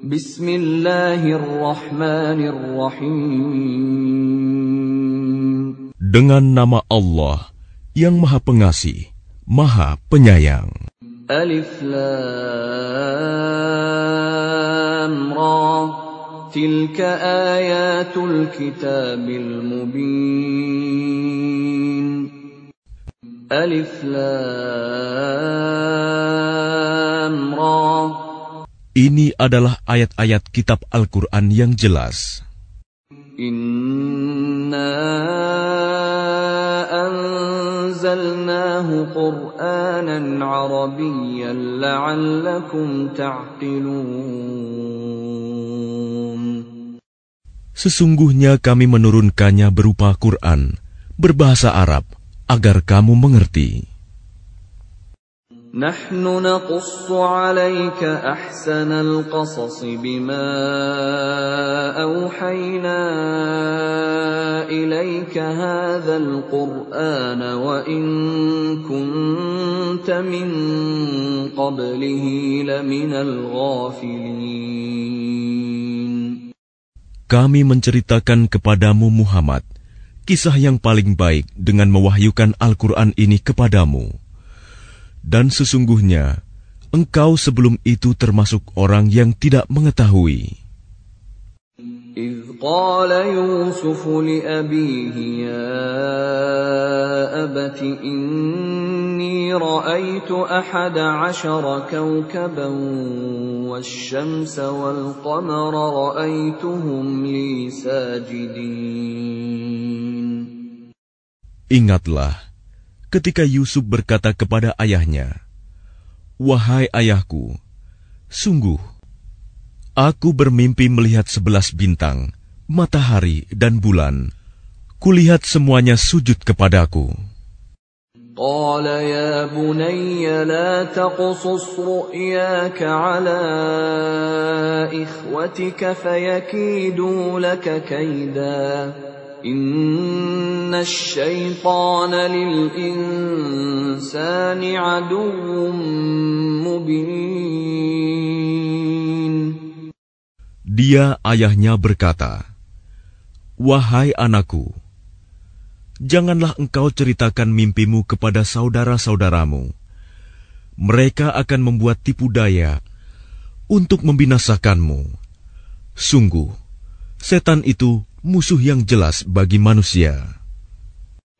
Bismillahirrahmanirrahim. Dengan nama Allah yang Maha Pengasih, Maha Penyayang. Alif Lam Ra. Tilka ayatul kitabil mubin. Alif Lam Ra. Ini adalah ayat-ayat kitab Al-Quran yang jelas. Inna anzalnahu Qur'anan Arabiyyan la'allakum ta'qilun. Sesungguhnya kami menurunkannya berupa Quran, berbahasa Arab, agar kamu mengerti. نحن نقص عليك أحسن القصص بما أوحينا إليك هذا القرآن وإن كنت من قبله لمن الغافلين Kami menceritakan kepadamu Muhammad kisah yang paling baik dengan mewahyukan Al-Quran ini kepadamu. Dan sesungguhnya, engkau sebelum itu termasuk orang yang tidak mengetahui. إذ قال يوسف لأبيه يا أبت إني رأيت أحد عشر كوكبا والشمس والقمر رأيتهم لي ساجدين Ingatlah, ketika Yusuf berkata kepada ayahnya, "Wahai ayahku, sungguh aku bermimpi melihat sebelas bintang, matahari, dan bulan. Kulihat semuanya sujud kepadaku." قال يا بني لا تقصص رؤياك على إخوتك فيكيدوا لك كيدا إن الشيطان للإنسان عدو مبين Dia ayahnya berkata, "Wahai anakku, janganlah engkau ceritakan mimpimu kepada saudara-saudaramu. Mereka akan membuat tipu daya untuk membinasakanmu. Sungguh, setan itu musuh yang jelas bagi manusia."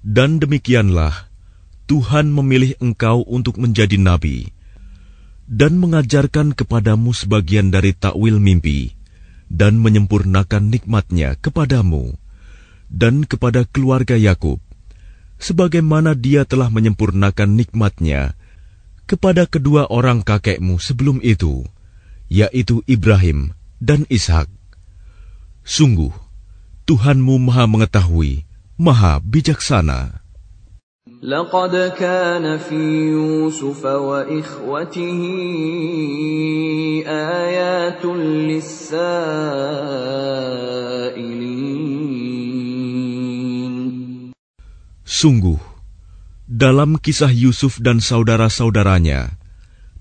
Dan demikianlah Tuhan memilih engkau untuk menjadi nabi dan mengajarkan kepadamu sebagian dari takwil mimpi dan menyempurnakan nikmatnya kepadamu dan kepada keluarga Yakub sebagaimana dia telah menyempurnakan nikmatnya kepada kedua orang kakekmu sebelum itu yaitu Ibrahim dan Ishak sungguh Tuhanmu maha mengetahui maha bijaksana لقد كان في يوسف وإخوته آيات للسائلين Sungguh, dalam kisah Yusuf dan saudara-saudaranya,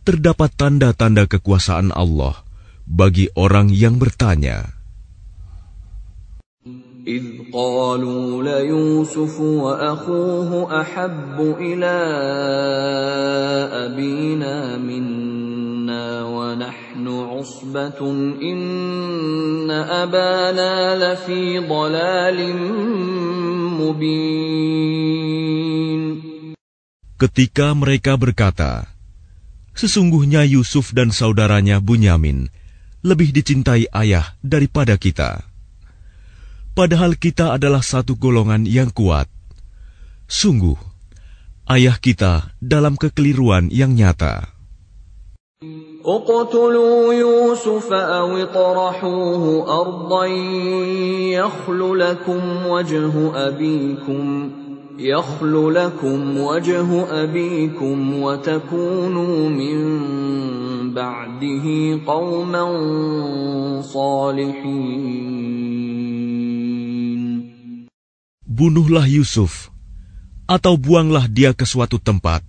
terdapat tanda-tanda kekuasaan Allah bagi orang yang bertanya. إذ قالوا ليوسف وأخوه أحب إلى أبينا منا ونحن عصبة إن أبانا لفي ضلال مبين Ketika mereka berkata, Sesungguhnya Yusuf dan saudaranya Bunyamin lebih dicintai ayah daripada kita. Padahal kita adalah satu golongan yang kuat. Sungguh, ayah kita dalam kekeliruan yang nyata. اقتلوا يوسف أو اطرحوه أرضا يخل لكم وجه أبيكم يخل لكم وجه أبيكم وتكونوا من بعده قوما صالحين Bunuhlah Yusuf, atau buanglah dia ke suatu tempat,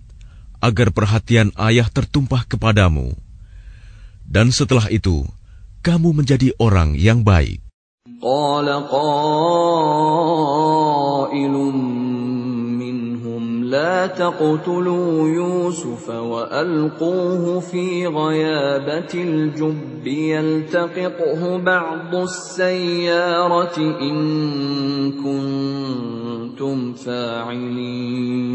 agar perhatian ayah tertumpah kepadamu. Dan setelah itu, kamu menjadi orang yang baik. قال قائل منهم لا تقتلوا يوسف وألقوه في غيابة الجب يلتقطه بعض السيارة إن كنتم فاعلين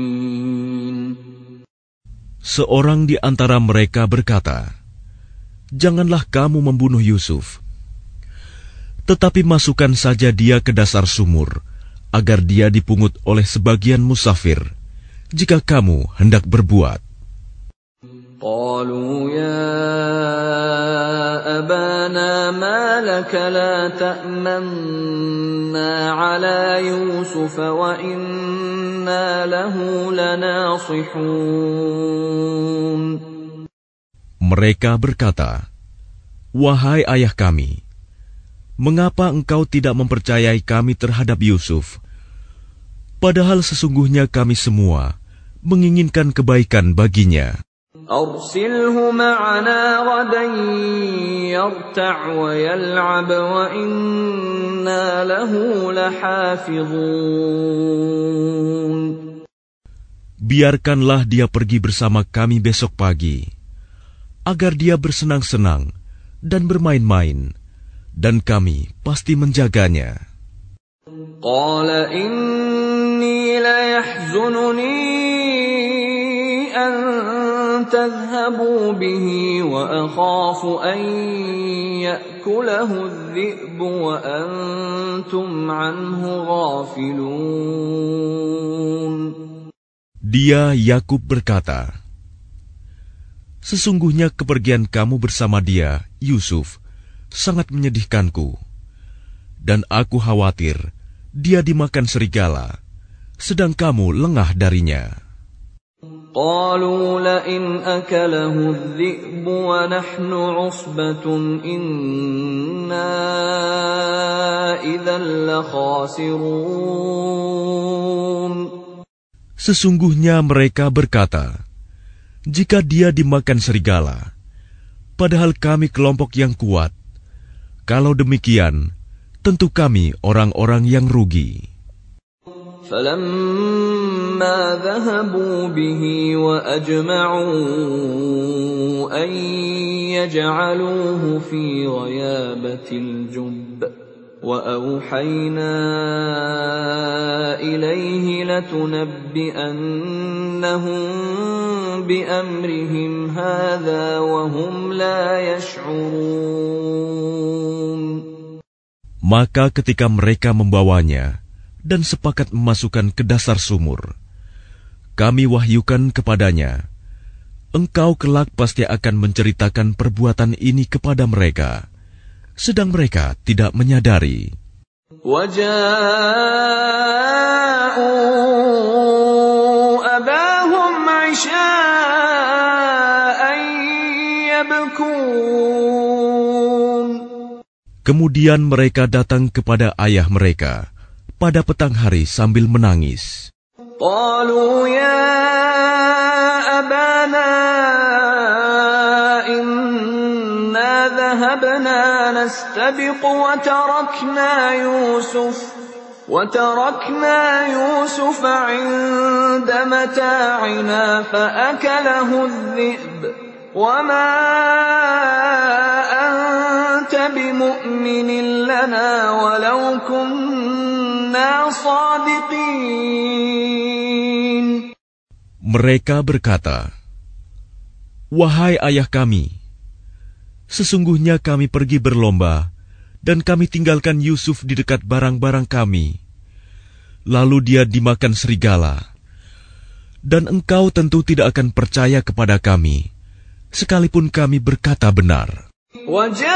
Seorang di antara mereka berkata, "Janganlah kamu membunuh Yusuf, tetapi masukkan saja dia ke dasar sumur, agar dia dipungut oleh sebagian musafir, jika kamu hendak berbuat." قالوا يا أبانا ما لك لا تأمنا على يوسف وإنا له لناصحون Mereka berkata, "Wahai ayah kami, mengapa engkau tidak mempercayai kami terhadap Yusuf? padahal sesungguhnya kami semua menginginkan kebaikan baginya. Biarkanlah dia pergi bersama kami besok pagi, agar dia bersenang-senang dan bermain-main, dan kami pasti menjaganya. Qala inna إني لا يحزنني أن تذهبوا به وأخاف an يأكله الذئب وأنتم عنه غافلون. Dia Yakub berkata Sesungguhnya kepergian kamu bersama dia Yusuf sangat menyedihkanku dan aku khawatir dia dimakan serigala sedang kamu lengah darinya. قالوا لئن أكله الذئب ونحن عصبة إنا إذا لخاسرون Sesungguhnya mereka berkata, Jika dia dimakan serigala, padahal kami kelompok yang kuat, kalau demikian, tentu kami orang-orang yang rugi. فلما ذهبوا به وأجمعوا أن يجعلوه في غيابة الجب وأوحينا إليه لتنبئنهم بأمرهم هذا وهم لا يشعرون Maka ketika mereka membawanya dan sepakat memasukkan ke dasar sumur. Kami wahyukan kepadanya, engkau kelak pasti akan menceritakan perbuatan ini kepada mereka, sedang mereka tidak menyadari. Kemudian mereka datang kepada ayah mereka, pada petang hari sambil menangis. قالوا يا أبانا إنا ذهبنا نستبق وتركنا يوسف وتركنا يوسف عند متاعنا فأكله الذئب وما أنت بمؤمن لنا ولو كنا Mereka berkata, "Wahai ayah kami, sesungguhnya kami pergi berlomba dan kami tinggalkan Yusuf di dekat barang-barang kami. Lalu dia dimakan serigala. Dan engkau tentu tidak akan percaya kepada kami, sekalipun kami berkata benar. وجاءوا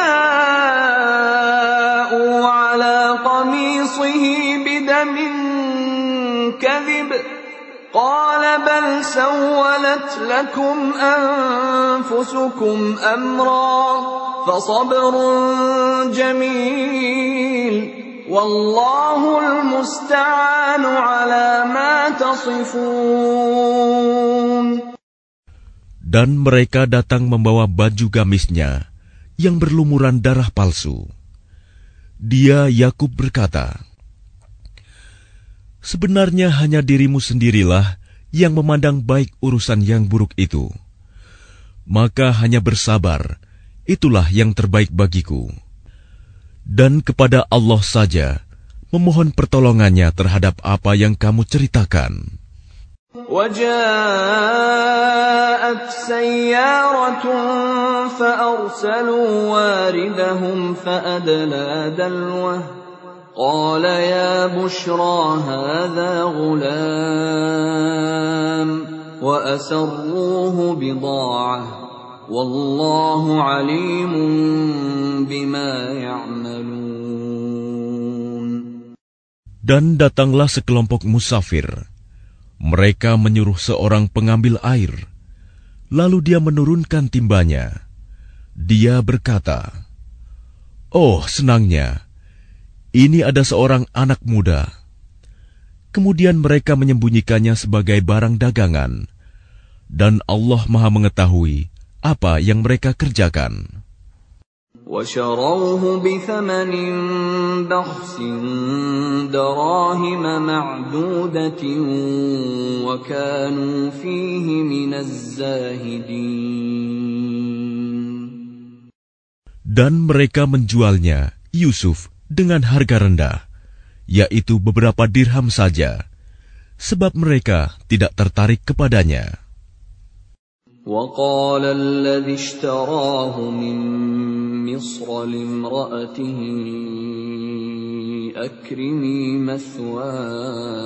على قميصه بدم كذب قال بل سولت لكم أنفسكم أمرا فصبر جميل والله المستعان على ما تصفون Dan mereka datang membawa baju gamisnya yang berlumuran darah palsu. Dia Yakub berkata, Sebenarnya hanya dirimu sendirilah yang memandang baik urusan yang buruk itu. Maka hanya bersabar, itulah yang terbaik bagiku. Dan kepada Allah saja memohon pertolongannya terhadap apa yang kamu ceritakan. وجاءت سيارة فأرسلوا واردهم فأدلى دلوه قال يا بشرى هذا غلام وأسروه بضاعة والله عليم بما يعملون Dan datanglah sekelompok musafir mereka menyuruh seorang pengambil air, lalu dia menurunkan timbanya. Dia berkata, "Oh, senangnya, ini ada seorang anak muda. Kemudian mereka menyembunyikannya sebagai barang dagangan, dan Allah Maha Mengetahui apa yang mereka kerjakan. Dan mereka menjualnya, Yusuf, dengan harga rendah, yaitu beberapa dirham saja, sebab mereka tidak tertarik kepadanya. وقال الذي اشتراه من مصر لامرأته أكرمي مثواه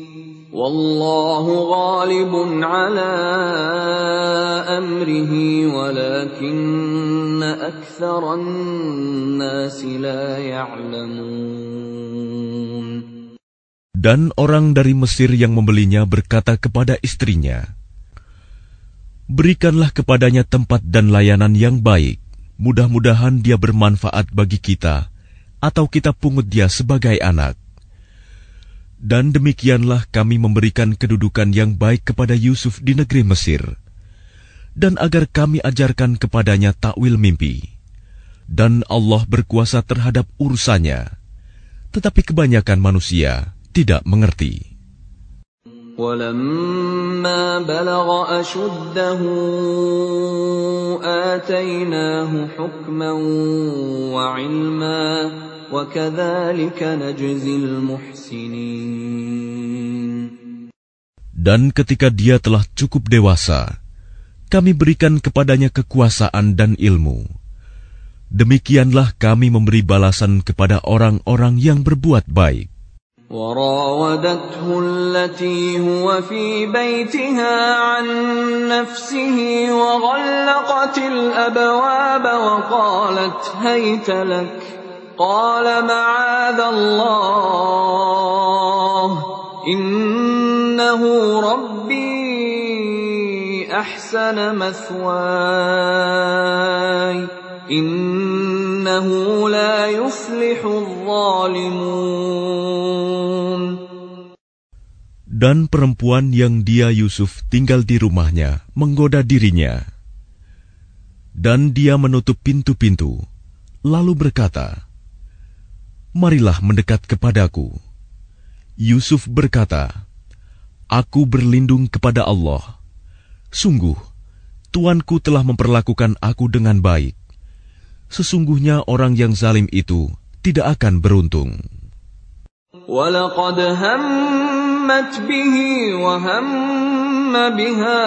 Wallahu ghalibun ala amrihi walakinna aktsaran nas la ya'lamun. Dan orang dari Mesir yang membelinya berkata kepada istrinya, Berikanlah kepadanya tempat dan layanan yang baik. Mudah-mudahan dia bermanfaat bagi kita, atau kita pungut dia sebagai anak. Dan demikianlah kami memberikan kedudukan yang baik kepada Yusuf di negeri Mesir, dan agar kami ajarkan kepadanya takwil mimpi. Dan Allah berkuasa terhadap urusannya, tetapi kebanyakan manusia tidak mengerti. ولما بلغ أشده آتيناه حكما وعلما وكذلك نجزي المحسنين Dan ketika dia telah cukup dewasa, kami berikan kepadanya kekuasaan dan ilmu. Demikianlah kami memberi balasan kepada orang-orang yang berbuat baik. وراودته التي هو في بيتها عن نفسه وغلقت الابواب وقالت هيت لك الله إنه ربي أحسن مثواي إنه لا يفلح الظالمون Dan perempuan yang dia Yusuf tinggal di rumahnya menggoda dirinya. Dan dia menutup pintu-pintu lalu berkata Marilah mendekat kepadaku. Yusuf berkata, Aku berlindung kepada Allah. Sungguh, Tuanku telah memperlakukan aku dengan baik. Sesungguhnya orang yang zalim itu tidak akan beruntung. ولقد همت به وهم بها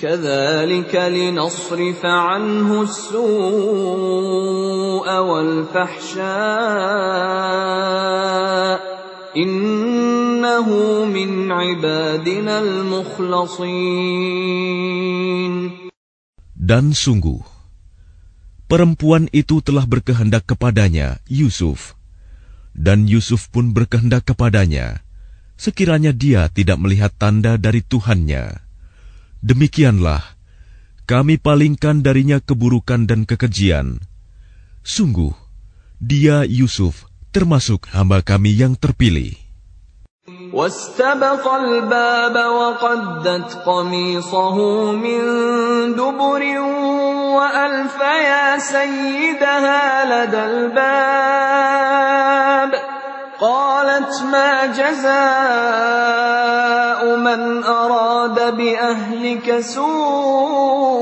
كذلك لنصرف عنه السوء والفحشاء إنه من عبادنا المخلصين Dan sungguh, perempuan itu telah berkehendak kepadanya, Yusuf. Dan Yusuf pun berkehendak kepadanya, sekiranya dia tidak melihat tanda dari Tuhannya. Demikianlah, kami palingkan darinya keburukan dan kekejian. Sungguh, dia Yusuf termasuk hamba kami yang terpilih. واستبق الباب وقدت قميصه من دبر وألف يا سيدها لدى الباب قالت ما جزاء من أراد بأهلك سوءا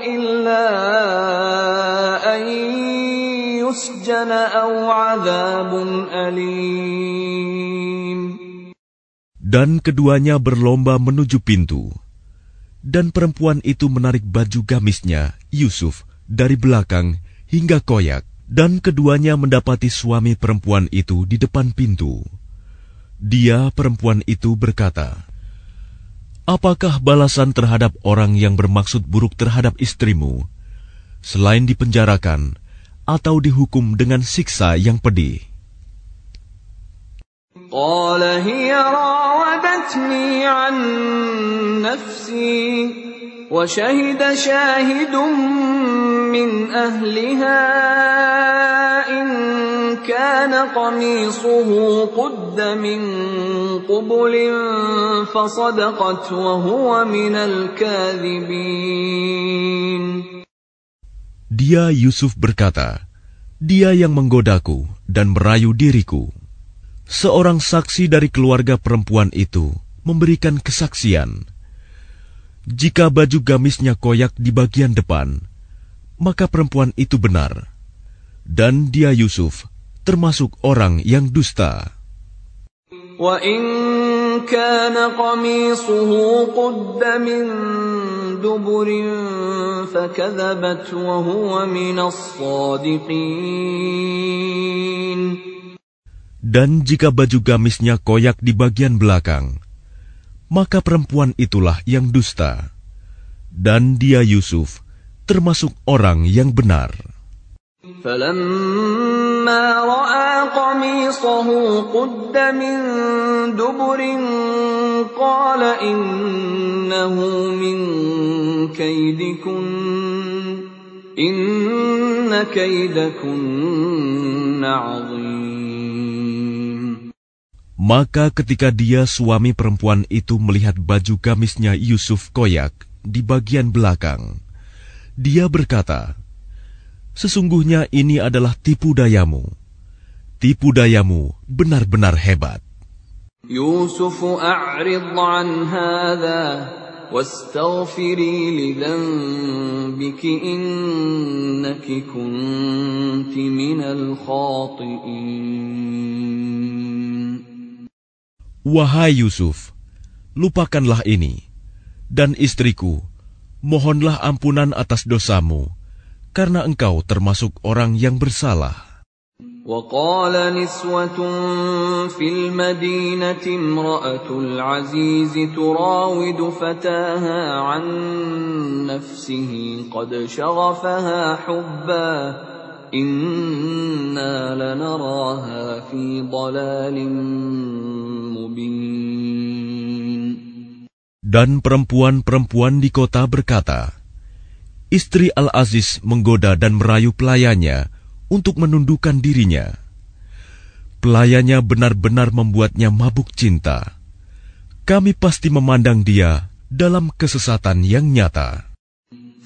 إلا أن يسجن أو عذاب أليم Dan keduanya berlomba menuju pintu. Dan perempuan itu menarik baju gamisnya, Yusuf, dari belakang hingga koyak. Dan keduanya mendapati suami perempuan itu di depan pintu. Dia, perempuan itu, berkata, Apakah balasan terhadap orang yang bermaksud buruk terhadap istrimu, selain dipenjarakan atau dihukum dengan siksa yang pedih? قال هي راودتني عن نفسي وشهد شاهد من أهلها إن كان قميصه قد من قبل فصدقت وهو من الكاذبين Dia Yusuf berkata Dia yang menggodaku dan merayu diriku Seorang saksi dari keluarga perempuan itu memberikan kesaksian. Jika baju gamisnya koyak di bagian depan, maka perempuan itu benar. Dan dia Yusuf termasuk orang yang dusta. وإن كان قميصه قد من دبر فكذبت وهو من الصادقين Dan jika baju gamisnya koyak di bagian belakang, maka perempuan itulah yang dusta. Dan dia Yusuf termasuk orang yang benar. فلما رأى قميصه قد من دبر قال إنه من كيدكن إن كيدكن عظيم Maka ketika dia suami perempuan itu melihat baju gamisnya Yusuf koyak di bagian belakang, dia berkata, Sesungguhnya ini adalah tipu dayamu. Tipu dayamu benar-benar hebat. يوسف أعرض عن هذا واستغفري لذنبك إنك كنت من الخاطئين Wahai Yusuf, lupakanlah ini. Dan istriku, mohonlah ampunan atas dosamu, karena engkau termasuk orang yang bersalah. وقال نسوة في المدينة امرأة العزيز تراود فتاها عن نفسه قد شغفها حبا إنا لنراها في ضلال مبين Dan perempuan-perempuan di kota berkata, Istri Al-Aziz menggoda dan merayu pelayannya untuk menundukkan dirinya. Pelayannya benar-benar membuatnya mabuk cinta. Kami pasti memandang dia dalam kesesatan yang nyata.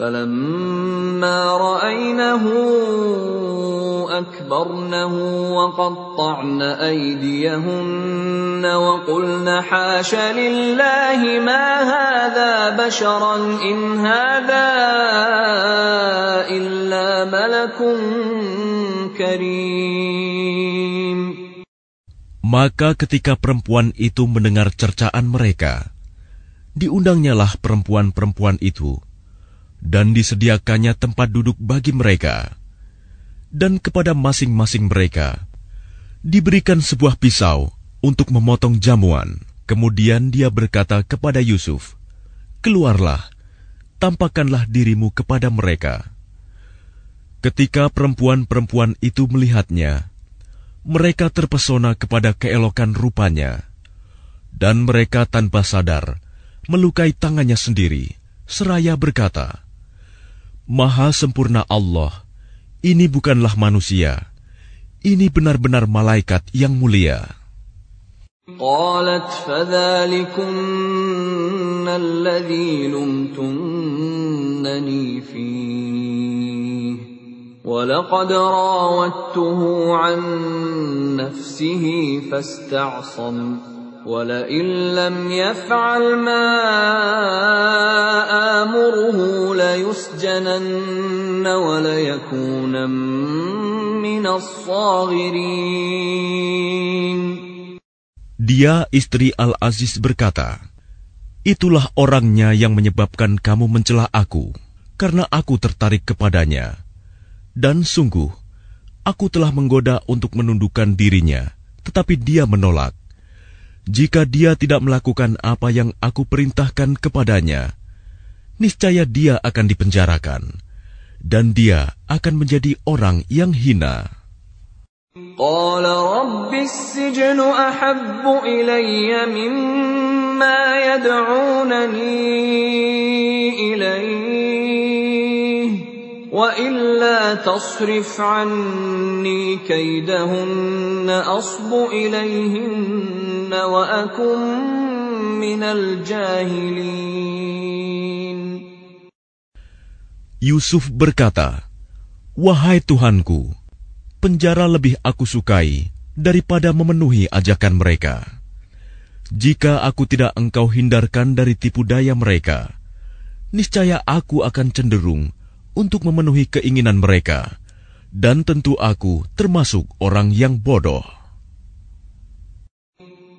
فلما رأينه أكبرنه وقطعن أيديهن وقلن حاش لله ما هذا بشرا إن هذا إلا ملك كريم Maka ketika perempuan itu mendengar cercaan mereka, diundangnyalah perempuan-perempuan itu dan disediakannya tempat duduk bagi mereka, dan kepada masing-masing mereka diberikan sebuah pisau untuk memotong jamuan. Kemudian dia berkata kepada Yusuf, "Keluarlah, tampakkanlah dirimu kepada mereka." Ketika perempuan-perempuan itu melihatnya, mereka terpesona kepada keelokan rupanya, dan mereka tanpa sadar melukai tangannya sendiri, seraya berkata, Maha sempurna Allah, ini bukanlah manusia, ini benar-benar malaikat yang mulia. قالت فذلكن الذي لمتنني فيه ولقد راودته عن نفسه فاستعصم ولئن لم يفعل ما آمره ليسجنن وليكون من الصاغرين Dia istri Al-Aziz berkata, Itulah orangnya yang menyebabkan kamu mencela aku, karena aku tertarik kepadanya. Dan sungguh, aku telah menggoda untuk menundukkan dirinya, tetapi dia menolak. Jika dia tidak melakukan apa yang aku perintahkan kepadanya, niscaya dia akan dipenjarakan, dan dia akan menjadi orang yang hina. قال رب السجن أحب إلي مما يدعونني إليه وإلا تصرف عني كيدهن أصب إليهن وأكن من الجاهلين Yusuf berkata, "Wahai Tuhanku, penjara lebih aku sukai daripada memenuhi ajakan mereka. Jika aku tidak engkau hindarkan dari tipu daya mereka, niscaya aku akan cenderung untuk memenuhi keinginan mereka, dan tentu aku termasuk orang yang bodoh."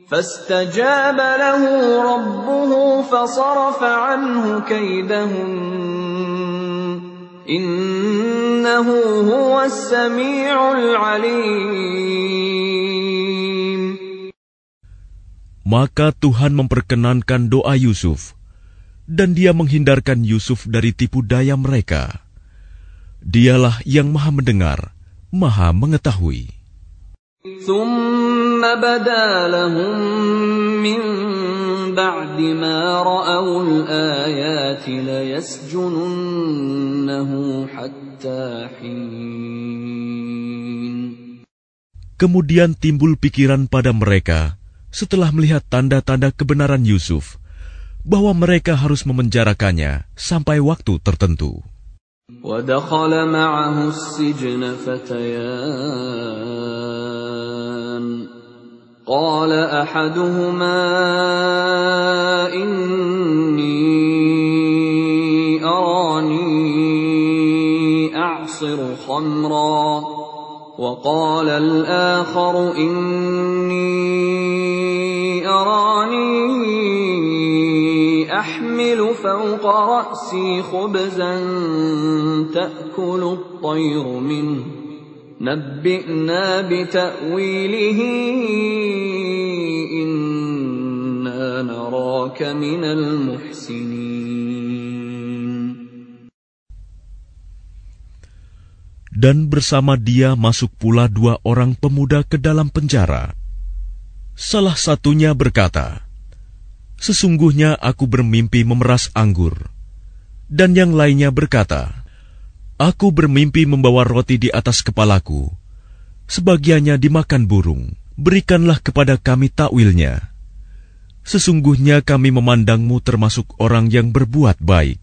فاستجاب له ربه فصرف عنه كيدهن إنه هو السميع العليم Maka Tuhan memperkenankan doa Yusuf, dan dia menghindarkan Yusuf dari tipu daya mereka. Dialah yang maha mendengar, maha mengetahui. ثم بدا لهم من بعد ما رأوا الآيات ليسجننه حتى حين Kemudian timbul pikiran pada mereka setelah melihat tanda-tanda kebenaran Yusuf bahwa mereka harus memenjarakannya sampai waktu tertentu. ودخل معه السجن فتيان قال احدهما اني اراني اعصر خمرا وقال الاخر اني احمل فوق راسي خبزا تاكل الطير منه نبئنا بتاويله انا نراك من المحسنين Dan bersama dia masuk pula dua orang pemuda ke dalam penjara. Salah satunya berkata, Sesungguhnya aku bermimpi memeras anggur. Dan yang lainnya berkata, Aku bermimpi membawa roti di atas kepalaku. Sebagiannya dimakan burung. Berikanlah kepada kami takwilnya. Sesungguhnya kami memandangmu termasuk orang yang berbuat baik.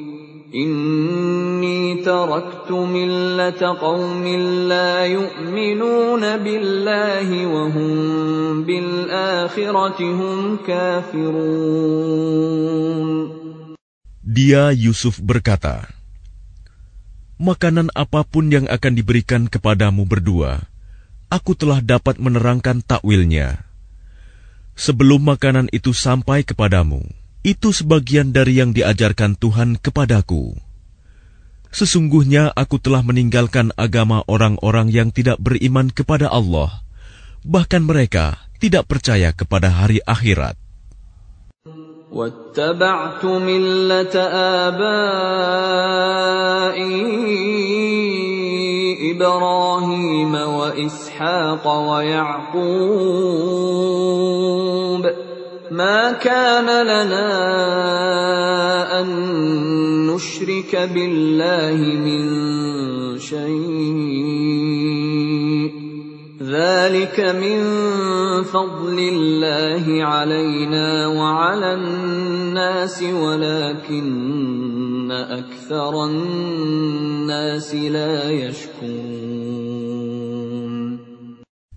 Inni taraktu millata qawmin la yu'minuna billahi wa hum bil. Dia Yusuf berkata, Makanan apa pun yang akan diberikan kepadamu berdua, aku telah dapat menerangkan takwilnya. Sebelum makanan itu sampai kepadamu, itu sebagian dari yang diajarkan Tuhan kepadaku. Sesungguhnya aku telah meninggalkan agama orang-orang yang tidak beriman kepada Allah, bahkan mereka tidak percaya kepada hari akhirat. واتبعت ملة آبائي إبراهيم وإسحاق ويعقوب ما كان لنا أن نشرك بالله من شيء ذلك من فضل الله علينا وعلى الناس ولكن أكثر الناس لا يشكرون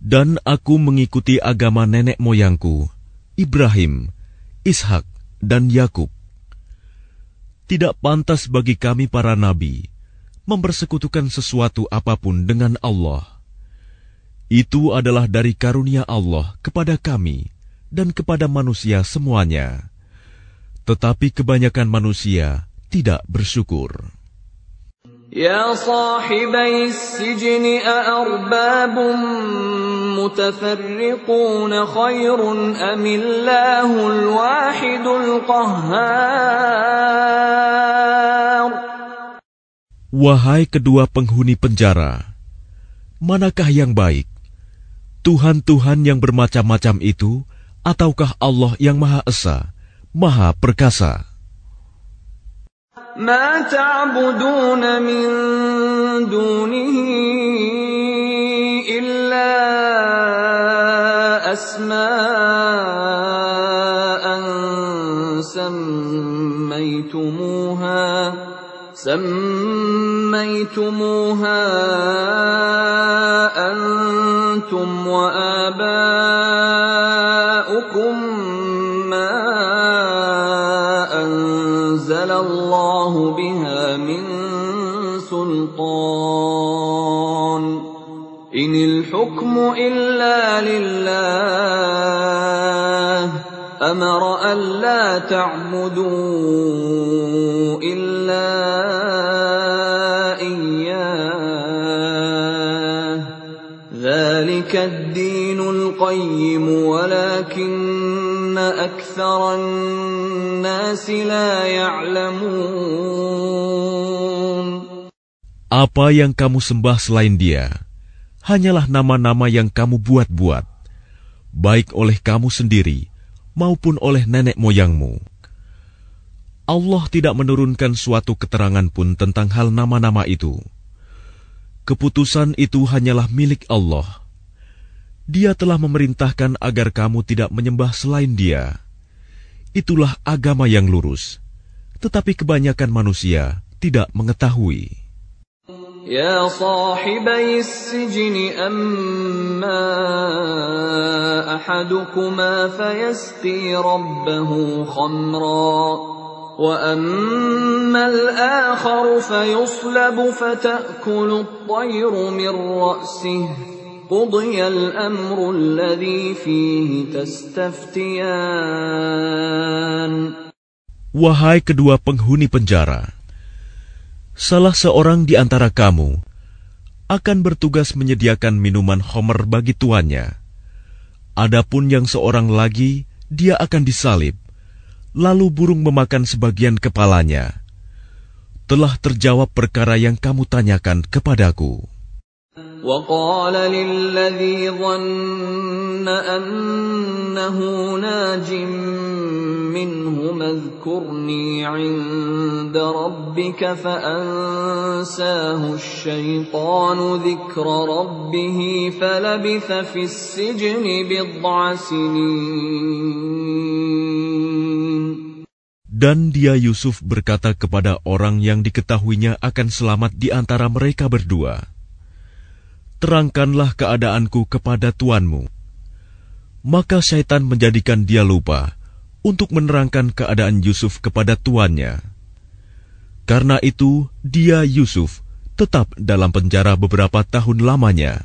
Dan aku mengikuti agama nenek moyangku, Ibrahim, Ishak, dan Yakub. Tidak pantas bagi kami para nabi mempersekutukan sesuatu apa pun dengan Allah. Itu adalah dari karunia Allah kepada kami dan kepada manusia semuanya. Tetapi kebanyakan manusia tidak bersyukur. يا صاحبي السجن أأرباب متفرقون خير أم الله الواحد القهار Wahai kedua penghuni penjara, manakah yang baik? Tuhan-Tuhan yang bermacam-macam itu, ataukah Allah yang Maha Esa, Maha Perkasa? ما تعبدون من دونه إلا أسماء سميتموها سميتموها أنتم وآباؤكم. الحكم إلا لله. أمر ألا تعبدوا إلا إياه. ذلك الدين القيم ولكن أكثر الناس لا يعلمون. Apa yang kamu sembah selain Dia? Hanyalah nama-nama yang kamu buat-buat, baik oleh kamu sendiri maupun oleh nenek moyangmu. Allah tidak menurunkan suatu keterangan pun tentang hal nama-nama itu. Keputusan itu hanyalah milik Allah. Dia telah memerintahkan agar kamu tidak menyembah selain Dia. Itulah agama yang lurus, tetapi kebanyakan manusia tidak mengetahui. يا صاحبي السجن أما أحدكما فيسقي ربه خمرا وأما الآخر فيصلب فتأكل الطير من رأسه. قضي الأمر الذي فيه تستفتيان. Wahai kedua penghuni penjara, salah seorang di antara kamu akan bertugas menyediakan minuman homer bagi tuannya. Adapun yang seorang lagi, dia akan disalib, lalu burung memakan sebagian kepalanya. Telah terjawab perkara yang kamu tanyakan kepadaku. وقال للذي ظن أنه ناج منهم اذكرني عند ربك فأنساه الشيطان ذكر ربه فلبث في السجن بضع سنين Dan dia Yusuf berkata kepada orang yang diketahuinya akan selamat di antara mereka berdua, terangkanlah keadaanku kepada tuanmu. Maka syaitan menjadikan dia lupa untuk menerangkan keadaan Yusuf kepada tuannya. Karena itu, dia Yusuf tetap dalam penjara beberapa tahun lamanya.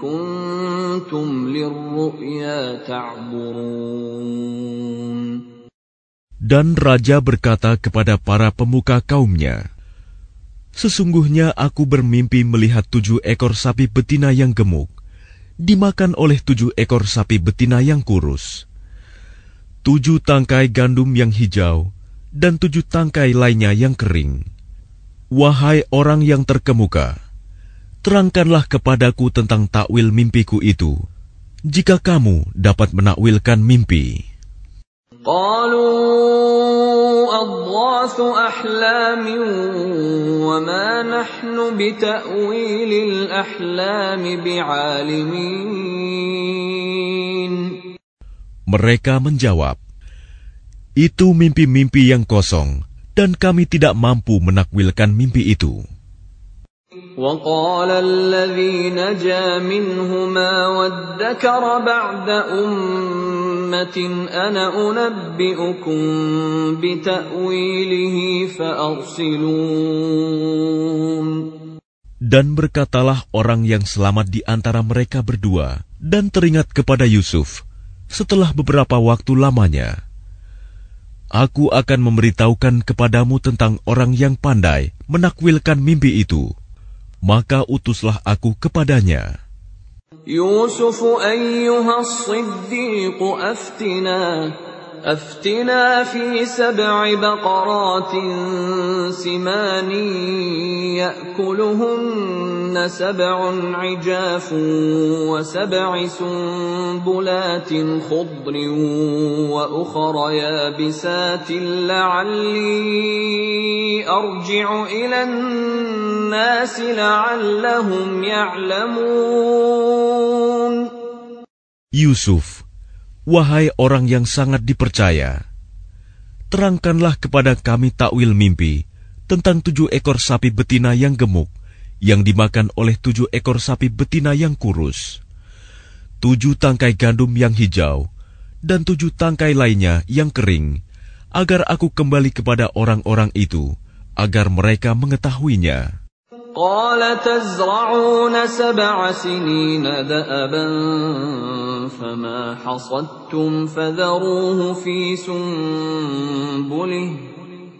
كنتم للرؤيا تعبرون Dan raja berkata kepada para pemuka kaumnya, Sesungguhnya aku bermimpi melihat tujuh ekor sapi betina yang gemuk, dimakan oleh tujuh ekor sapi betina yang kurus. Tujuh tangkai gandum yang hijau, dan tujuh tangkai lainnya yang kering. Wahai orang yang terkemuka, terangkanlah kepadaku tentang takwil mimpiku itu, jika kamu dapat menakwilkan mimpi. Mereka menjawab, Itu mimpi-mimpi yang kosong, dan kami tidak mampu menakwilkan mimpi itu. وقال الذي نجا منهما وادكر بعد أمة أنا أنبئكم بتأويله فأرسلون Dan berkatalah orang yang selamat di antara mereka berdua dan teringat kepada Yusuf setelah beberapa waktu lamanya. Aku akan memberitahukan kepadamu tentang orang yang pandai menakwilkan mimpi itu. maka utuslah aku kepadanya. Yusuf ayyuhas siddiq aftina أفتنا في سبع بقرات سمان يأكلهن سبع عجاف وسبع سنبلات خضر وأخر يابسات لعلي أرجع إلى الناس لعلهم يعلمون. Yusuf, wahai orang yang sangat dipercaya, terangkanlah kepada kami takwil mimpi tentang tujuh ekor sapi betina yang gemuk yang dimakan oleh tujuh ekor sapi betina yang kurus, tujuh tangkai gandum yang hijau, dan tujuh tangkai lainnya yang kering, agar aku kembali kepada orang-orang itu, agar mereka mengetahuinya. قال تزرعون سبع سنين دأبا فما حصدتم فذروه في سنبله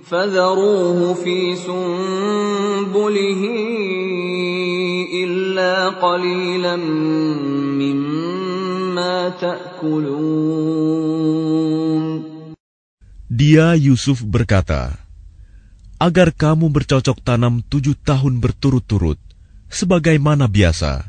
فذروه في سنبله إلا قليلا مما تأكلون Dia Yusuf berkata, agar kamu bercocok tanam tujuh tahun berturut-turut, sebagaimana biasa.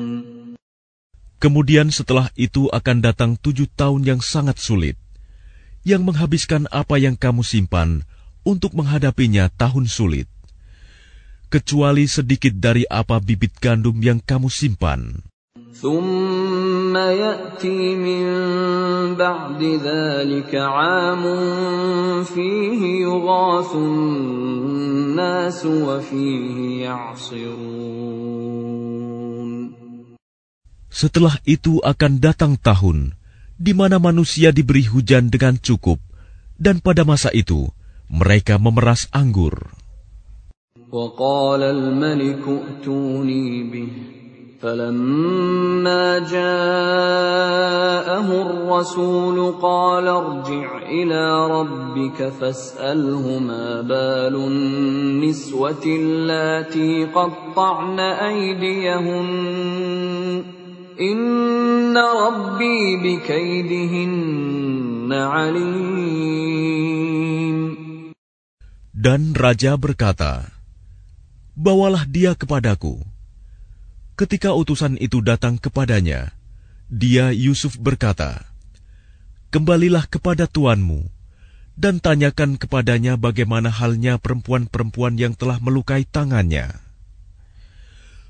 Kemudian setelah itu akan datang tujuh tahun yang sangat sulit, yang menghabiskan apa yang kamu simpan untuk menghadapinya tahun sulit, kecuali sedikit dari apa bibit gandum yang kamu simpan. ثم يأتي من بعد ذلك عام فيه يغاث الناس وفيه يعصرون Setelah itu akan datang tahun di mana manusia diberi hujan dengan cukup, dan pada masa itu mereka memeras anggur. وقال الملك ائتوني به فلما جاءه الرسول قال ارجع إلى ربك فاسأله ما بال النسوة اللاتي قطعن أيديهن Inna rabbi bikaidihinna alim. Dan Raja berkata, Bawalah dia kepadaku. Ketika utusan itu datang kepadanya, dia Yusuf berkata, Kembalilah kepada tuanmu, dan tanyakan kepadanya bagaimana halnya perempuan-perempuan yang telah melukai tangannya.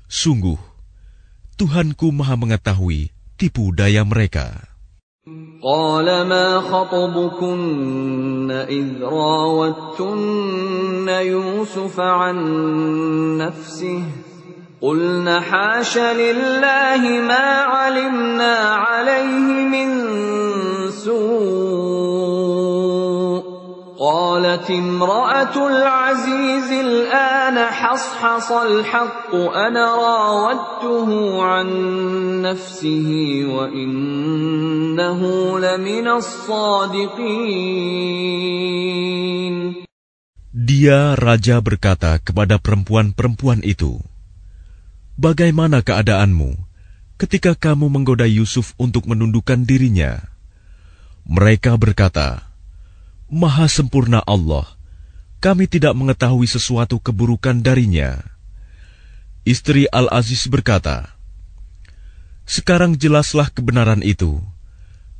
Sungguh, Tuhanku maha mengetahui tipu daya mereka. قال ما خطبكن إذ راوتن يوسف عن نفسه قلن حاش لله ما علمنا عليه من سوء قالت امرأة العزيز الآن حصحص الحق أنا راودته عن نفسه وإنه لمن الصادقين Dia raja berkata kepada perempuan-perempuan itu, Bagaimana keadaanmu ketika kamu menggoda Yusuf untuk menundukkan dirinya? Mereka berkata, Maha sempurna Allah, kami tidak mengetahui sesuatu keburukan darinya. Istri Al-Aziz berkata, Sekarang jelaslah kebenaran itu.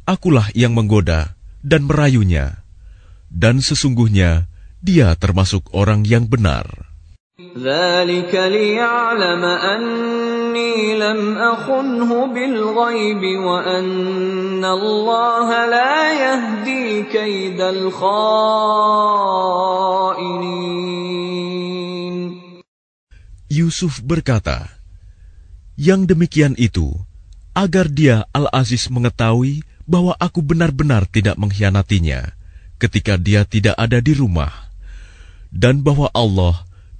Akulah yang menggoda dan merayunya. Dan sesungguhnya dia termasuk orang yang benar. ذلك ليعلم أني لم أخنه بالغيب وأن الله لا يهدي كيد الخائنين Yusuf berkata, Yang demikian itu, agar dia Al-Aziz mengetahui bahwa aku benar-benar tidak mengkhianatinya ketika dia tidak ada di rumah, dan bahwa Allah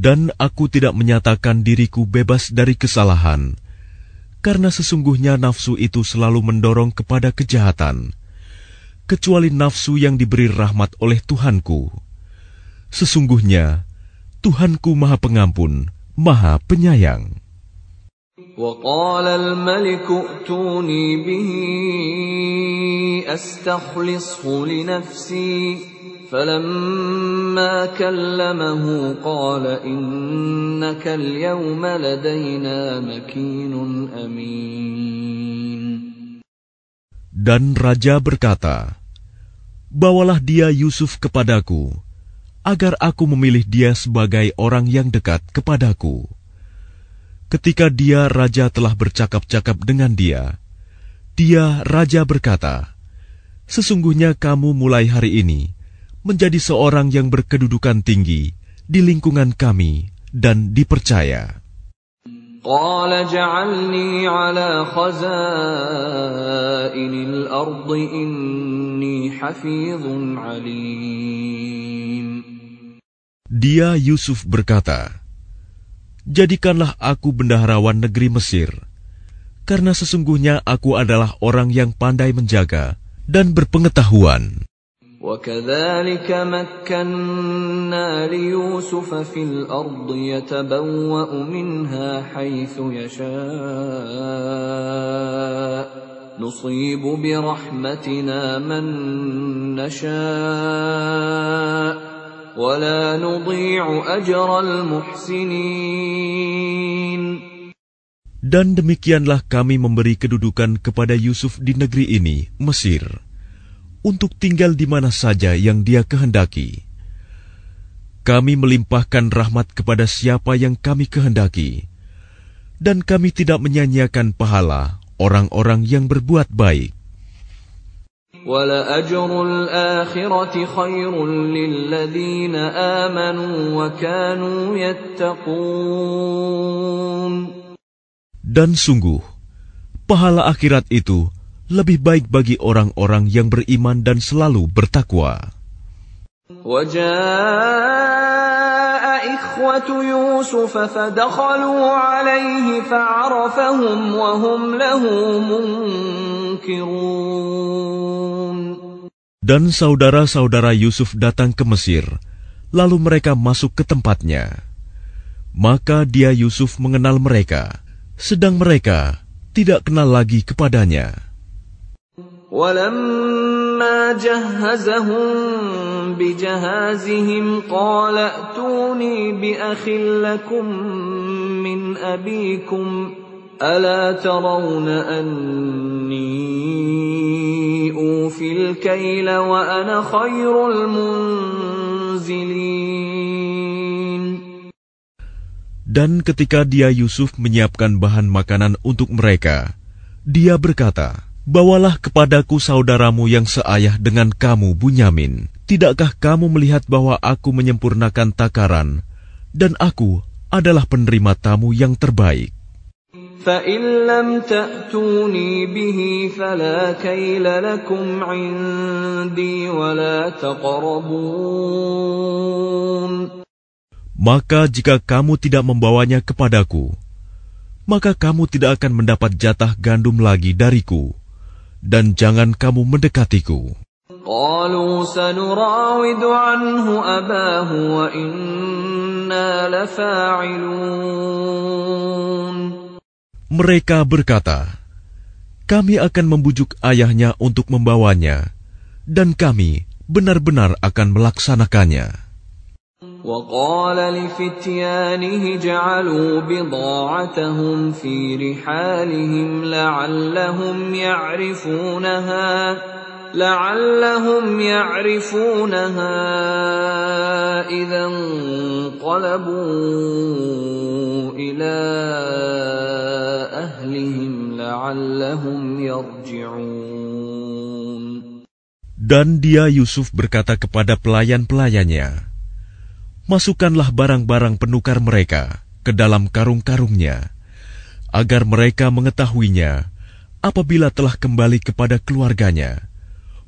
Dan aku tidak menyatakan diriku bebas dari kesalahan, karena sesungguhnya nafsu itu selalu mendorong kepada kejahatan, kecuali nafsu yang diberi rahmat oleh Tuhanku. Sesungguhnya Tuhanku Maha Pengampun, Maha Penyayang. وقال الملك ائتوني به استخلصه لنفسي فلما كلمه قال انك اليوم لدينا مكين امين Dan raja berkata, Bawalah dia Yusuf kepadaku, agar aku memilih dia sebagai orang yang dekat kepadaku. Ketika dia raja telah bercakap-cakap dengan dia, dia raja berkata, Sesungguhnya kamu mulai hari ini menjadi seorang yang berkedudukan tinggi di lingkungan kami dan dipercaya. قال اجعلني على خزائن الأرض إني حفيظ عليم Dia Yusuf berkata, Jadikanlah aku bendaharawan negeri Mesir, karena sesungguhnya aku adalah orang yang pandai menjaga dan berpengetahuan. وكذلك مكنا ليوسف في الأرض يتبوأ منها حيث يشاء. نصيب برحمتنا من نشاء. ولا نضيع أجر المحسنين. Dan demikianlah kami memberi kedudukan kepada Yusuf di negeri ini, Mesir. Untuk tinggal di mana saja yang Dia kehendaki. Kami melimpahkan rahmat kepada siapa yang kami kehendaki, dan kami tidak menyanyiakan pahala orang-orang yang berbuat baik. Dan sungguh, pahala akhirat itu lebih baik bagi orang-orang yang beriman dan selalu bertakwa. Dan saudara-saudara Yusuf datang ke Mesir, lalu mereka masuk ke tempatnya. Maka dia Yusuf mengenal mereka, sedang mereka tidak kenal lagi kepadanya. ولما جهزهم بجهازهم قال ائتوني باخ لكم من ابيكم الا ترون اني اوفي الكيل وانا خير المنزلين Dan ketika dia Yusuf menyiapkan bahan makanan untuk mereka, dia berkata, Bawalah kepadaku saudaramu yang seayah dengan kamu, Bunyamin. Tidakkah kamu melihat bahwa aku menyempurnakan takaran, dan aku adalah penerima tamu yang terbaik? Maka jika kamu tidak membawanya kepadaku, maka kamu tidak akan mendapat jatah gandum lagi dariku dan jangan kamu mendekatiku. Mereka berkata, kami akan membujuk ayahnya untuk membawanya, dan kami benar-benar akan melaksanakannya. وقال لفتيانه جعلوا بضاعتهم في رحالهم لعلهم يعرفونها لعلهم يعرفونها إذا انقلبوا إلى أهلهم لعلهم يرجعون. Dan dia Yusuf berkata kepada pelayan-pelayannya, masukkanlah barang-barang penukar mereka ke dalam karung-karungnya, agar mereka mengetahuinya apabila telah kembali kepada keluarganya.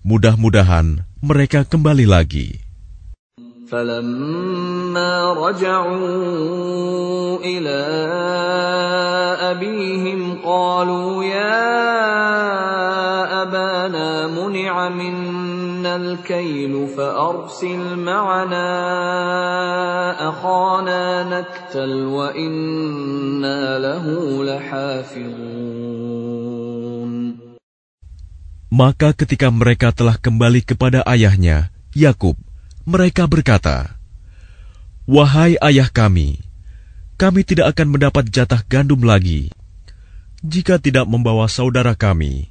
Mudah-mudahan mereka kembali lagi. فلما رجعوا إلى أبيهم قالوا يا أبانا منع منا الكيل فأرسل معنا أخانا نكتل وإنا له لحافظون Maka ketika mereka telah kembali kepada ayahnya, Yakub, mereka berkata, "Wahai ayah kami, kami tidak akan mendapat jatah gandum lagi jika tidak membawa saudara kami.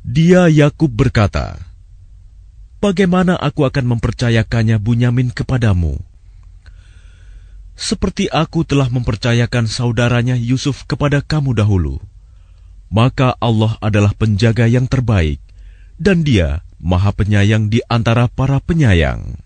Dia Yakub berkata, Bagaimana aku akan mempercayakannya Bunyamin kepadamu? Seperti aku telah mempercayakan saudaranya Yusuf kepada kamu dahulu. Maka Allah adalah penjaga yang terbaik, dan dia maha penyayang di antara para penyayang.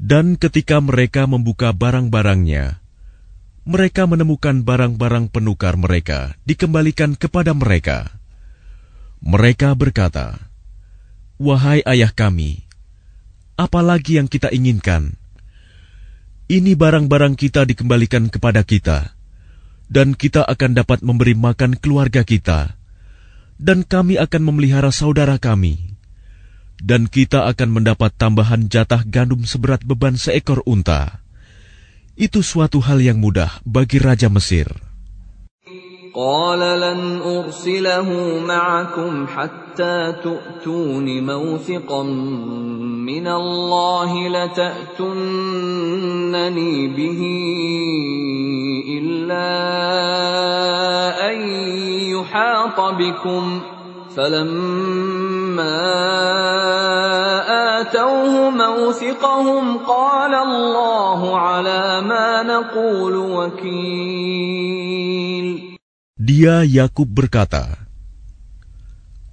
Dan ketika mereka membuka barang-barangnya, mereka menemukan barang-barang penukar mereka dikembalikan kepada mereka. Mereka berkata, "Wahai ayah kami, apalagi yang kita inginkan? Ini barang-barang kita dikembalikan kepada kita, dan kita akan dapat memberi makan keluarga kita, dan kami akan memelihara saudara kami." Dan kita akan mendapat tambahan jatah gandum seberat beban seekor unta itu suatu hal yang mudah bagi Raja Mesir. قال لن أرسله معكم حتى تؤتون موثقا من الله لتأتونني به إلا أن يحاط بكم فلما آتوه موثقهم قال الله على ما نقول وكيل Dia Yakub berkata,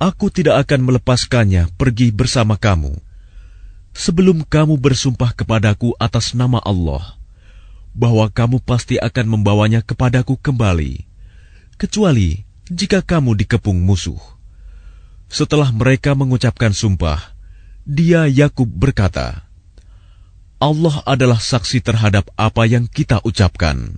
Aku tidak akan melepaskannya pergi bersama kamu sebelum kamu bersumpah kepadaku atas nama Allah bahwa kamu pasti akan membawanya kepadaku kembali kecuali jika kamu dikepung musuh. Setelah mereka mengucapkan sumpah, dia Yakub berkata, Allah adalah saksi terhadap apa yang kita ucapkan.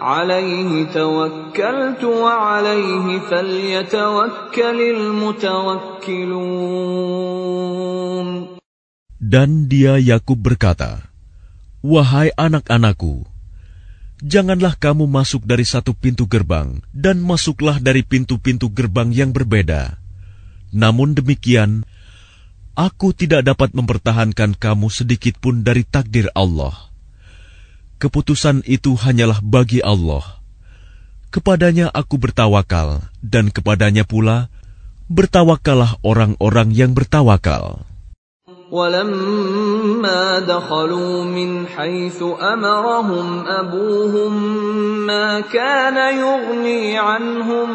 عليه توكلت وعليه فليتوكل المتوكلون Dan dia Yakub berkata, Wahai anak-anakku, janganlah kamu masuk dari satu pintu gerbang dan masuklah dari pintu-pintu gerbang yang berbeda. Namun demikian, aku tidak dapat mempertahankan kamu sedikit pun dari takdir Allah. Keputusan itu hanyalah bagi Allah. Kepadanya aku bertawakal, dan kepadanya pula bertawakallah orang-orang yang bertawakal. ولما دخلوا من حيث أمرهم أبوهم ما كان يغني عنهم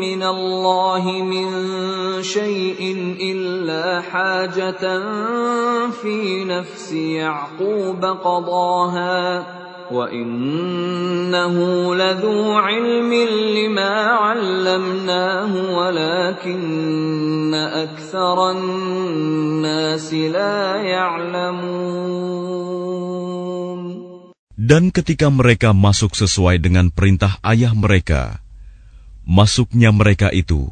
من الله من شيء إلا حاجة في نفس يعقوب قضاها وإنه لذو علم لما علمناه ولكن أكثر الناس لا يعلمون Dan ketika mereka masuk sesuai dengan perintah ayah mereka, masuknya mereka itu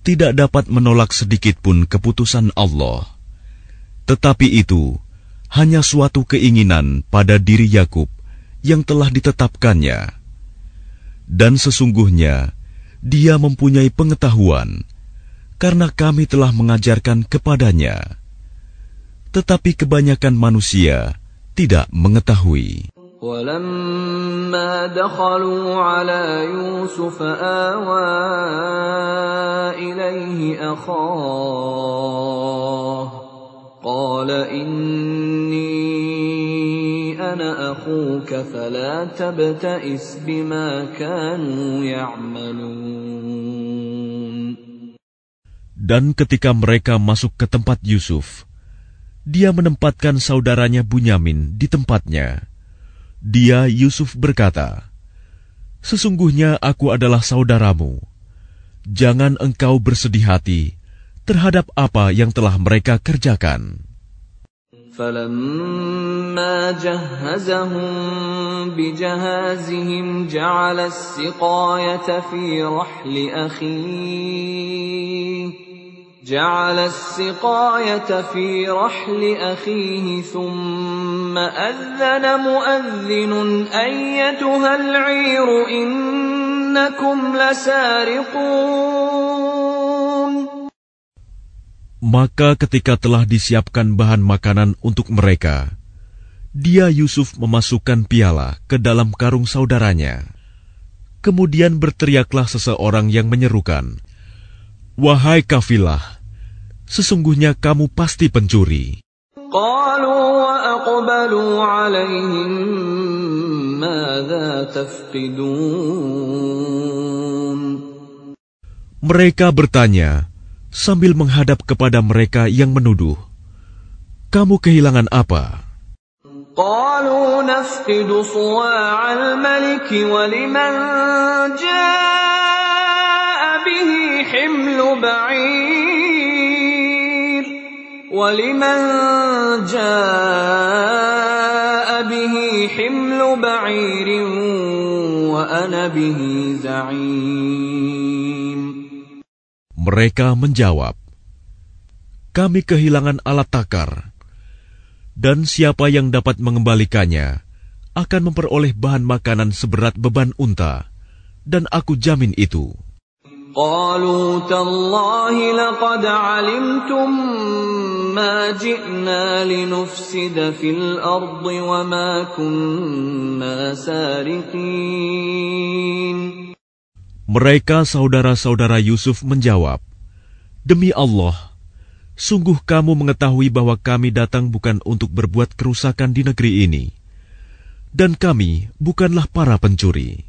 tidak dapat menolak sedikit pun keputusan Allah. Tetapi itu hanya suatu keinginan pada diri Yakub yang telah ditetapkannya. Dan sesungguhnya dia mempunyai pengetahuan karena kami telah mengajarkan kepadanya. Tetapi kebanyakan manusia tidak mengetahui. ولما دخلوا على يوسف آوى إليه أخاه قال إني أنا أخوك فلا تبتئس بما كانوا يعملون Dan ketika mereka masuk ke tempat Yusuf, dia menempatkan saudaranya Bunyamin di tempatnya. Dia Yusuf berkata, Sesungguhnya aku adalah saudaramu. Jangan engkau bersedih hati terhadap apa yang telah mereka kerjakan. فلما جهزهم بجهازهم جعل السقاية في رحل أخيه جعل السقاية في رحل أخيه ثم أذن مؤذن أيتها العير إنكم لسارقون Maka ketika telah disiapkan bahan makanan untuk mereka, dia Yusuf memasukkan piala ke dalam karung saudaranya. Kemudian berteriaklah seseorang yang menyerukan, Wahai kafilah, sesungguhnya kamu pasti pencuri. Mereka bertanya sambil menghadap kepada mereka yang menuduh, "Kamu kehilangan apa?" ولمن جاء به حمل بعير وأنا به زعيم Mereka menjawab, Kami kehilangan alat takar, dan siapa yang dapat mengembalikannya akan memperoleh bahan makanan seberat beban unta, dan aku jamin itu. قالوا تالله لقد علمتم ما جئنا لنفسد في الأرض وما كنا سارقين Mereka saudara-saudara Yusuf menjawab, Demi Allah, sungguh kamu mengetahui bahwa kami datang bukan untuk berbuat kerusakan di negeri ini, dan kami bukanlah para pencuri.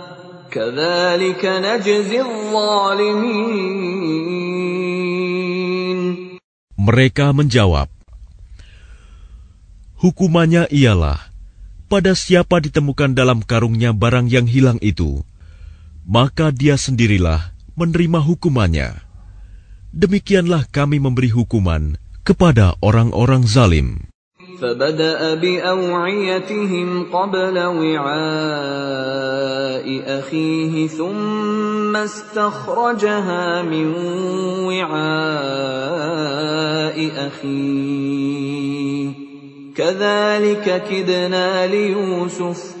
Mereka menjawab, Hukumannya ialah, pada siapa ditemukan dalam karungnya barang yang hilang itu, maka dia sendirilah menerima hukumannya. Demikianlah kami memberi hukuman kepada orang-orang zalim. فبدأ بأوعيتهم قبل وعاء أخيه ثم استخرجها من وعاء أخيه. كذلك كدنا ليوسف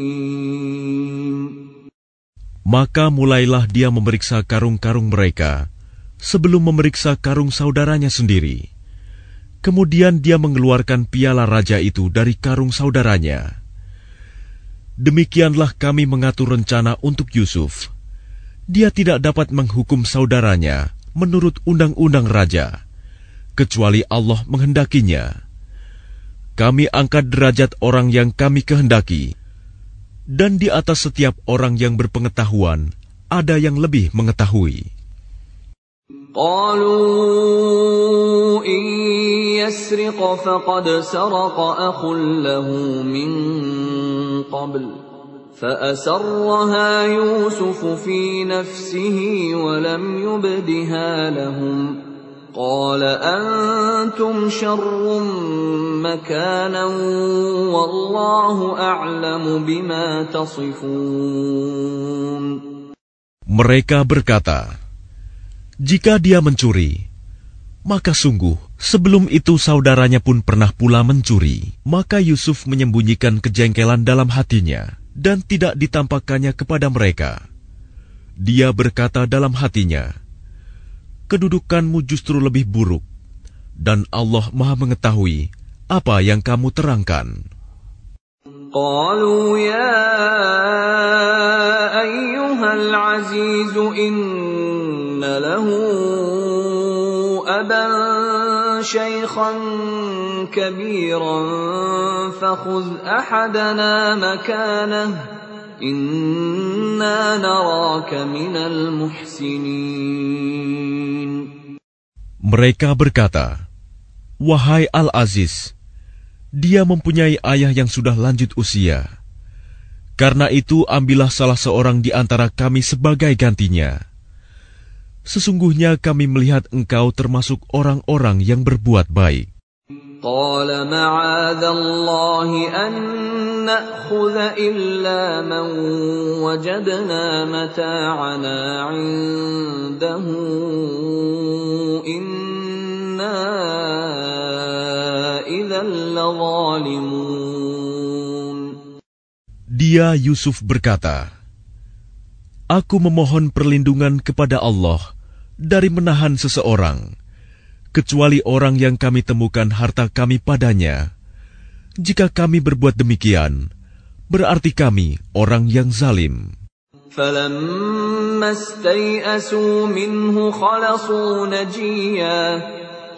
Maka mulailah dia memeriksa karung-karung mereka sebelum memeriksa karung saudaranya sendiri. Kemudian dia mengeluarkan piala raja itu dari karung saudaranya. Demikianlah kami mengatur rencana untuk Yusuf. Dia tidak dapat menghukum saudaranya menurut undang-undang raja, kecuali Allah menghendakinya. Kami angkat derajat orang yang kami kehendaki, dan di atas setiap orang yang berpengetahuan ada yang lebih mengetahui. قالوا إن يسرق فقد سرق أخ له من قبل فأسرها يوسف في نفسه ولم يبدها لهم قال أنتم شر مكانا والله أعلم بما تصفون Mereka berkata, Jika dia mencuri, maka sungguh sebelum itu saudaranya pun pernah pula mencuri. Maka Yusuf menyembunyikan kejengkelan dalam hatinya dan tidak ditampakkannya kepada mereka. Dia berkata dalam hatinya, Kedudukanmu justru lebih buruk, dan Allah Maha Mengetahui apa yang kamu terangkan. قالوا يا أيها العزيز إن له أبا شيخا كبيرا فخذ أحدنا مكانه mereka berkata, Wahai Al-Aziz, dia mempunyai ayah yang sudah lanjut usia. Karena itu ambillah salah seorang di antara kami sebagai gantinya. Sesungguhnya kami melihat engkau termasuk orang-orang yang berbuat baik. قال معاذ الله أن نأخذ إلا من وجدنا متاعنا عنده إنا إذا لظالمون Dia Yusuf berkata, Aku memohon perlindungan kepada Allah dari menahan seseorang, kecuali orang yang kami temukan harta kami padanya. Jika kami berbuat demikian, berarti kami orang yang zalim. فلما استيئسوا منه خلصوا نجيا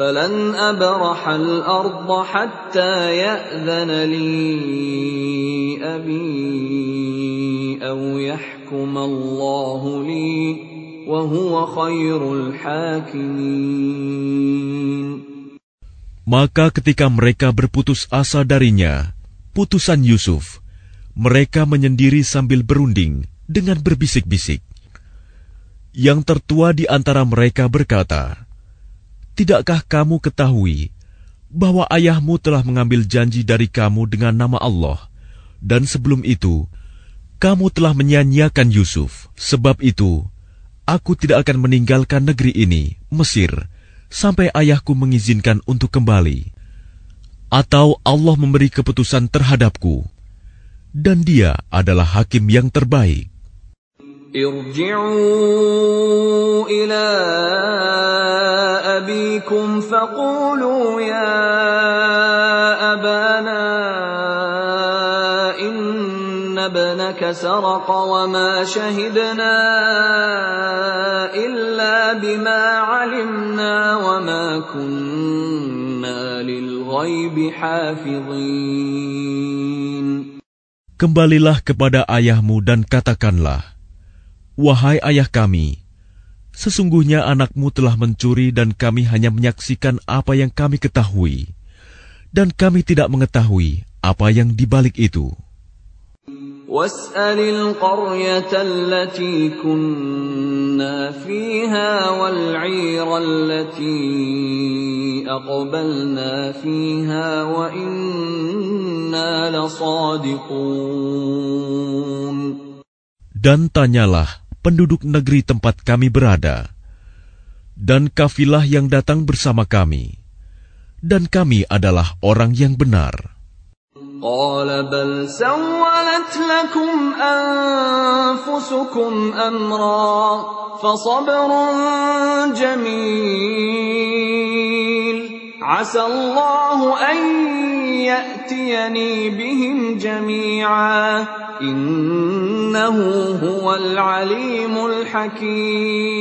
فلن أبرح الأرض حتى يأذن لي أبي أو يحكم الله لي وهو خير الحاكمين Maka ketika mereka berputus asa darinya, putusan Yusuf, mereka menyendiri sambil berunding dengan berbisik-bisik. Yang tertua di antara mereka berkata, Tidakkah kamu ketahui bahwa ayahmu telah mengambil janji dari kamu dengan nama Allah, dan sebelum itu kamu telah menyanyiakan Yusuf? Sebab itu, aku tidak akan meninggalkan negeri ini, Mesir, sampai ayahku mengizinkan untuk kembali, atau Allah memberi keputusan terhadapku, dan Dia adalah hakim yang terbaik. Irji'u ila أبيكم فقولوا يا أبانا إن ابنك سرق وما شهدنا إلا بما علمنا وما كنا للغيب حافظين. Kembalilah kepada ayahmu dan katakanlah, Wahai ayah kami, sesungguhnya anakmu telah mencuri dan kami hanya menyaksikan apa yang kami ketahui, dan kami tidak mengetahui apa yang dibalik itu. واسأل القرية التي كنا فيها والعير التي أقبلنا فيها وإنا لصادقون Dan tanyalah penduduk negeri tempat kami berada, dan kafilah yang datang bersama kami, dan kami adalah orang yang benar. قال بل سولت لكم أنفسكم أمرا فصبر جميل عسى الله أن يأتيني بهم جميعا إنه هو العليم الحكيم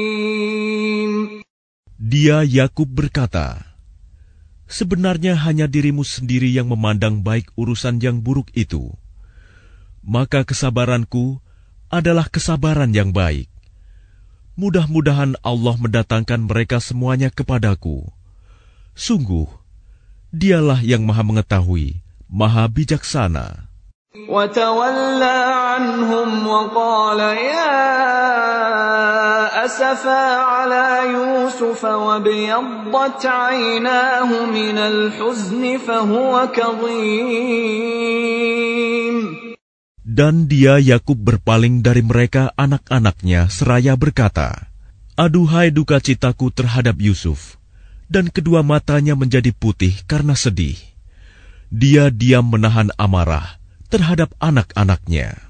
Dia Yakub berkata, Sebenarnya hanya dirimu sendiri yang memandang baik urusan yang buruk itu. Maka kesabaranku adalah kesabaran yang baik. Mudah-mudahan Allah mendatangkan mereka semuanya kepadaku. Sungguh, dialah yang maha mengetahui, maha bijaksana. وتولى عنهم وقال يا أسفا على يوسف وابيضت عيناه من الحزن فهو كظيم Dan dia Yakub berpaling dari mereka anak-anaknya seraya berkata, Aduhai duka citaku terhadap Yusuf, dan kedua matanya menjadi putih karena sedih. Dia diam menahan amarah terhadap anak-anaknya.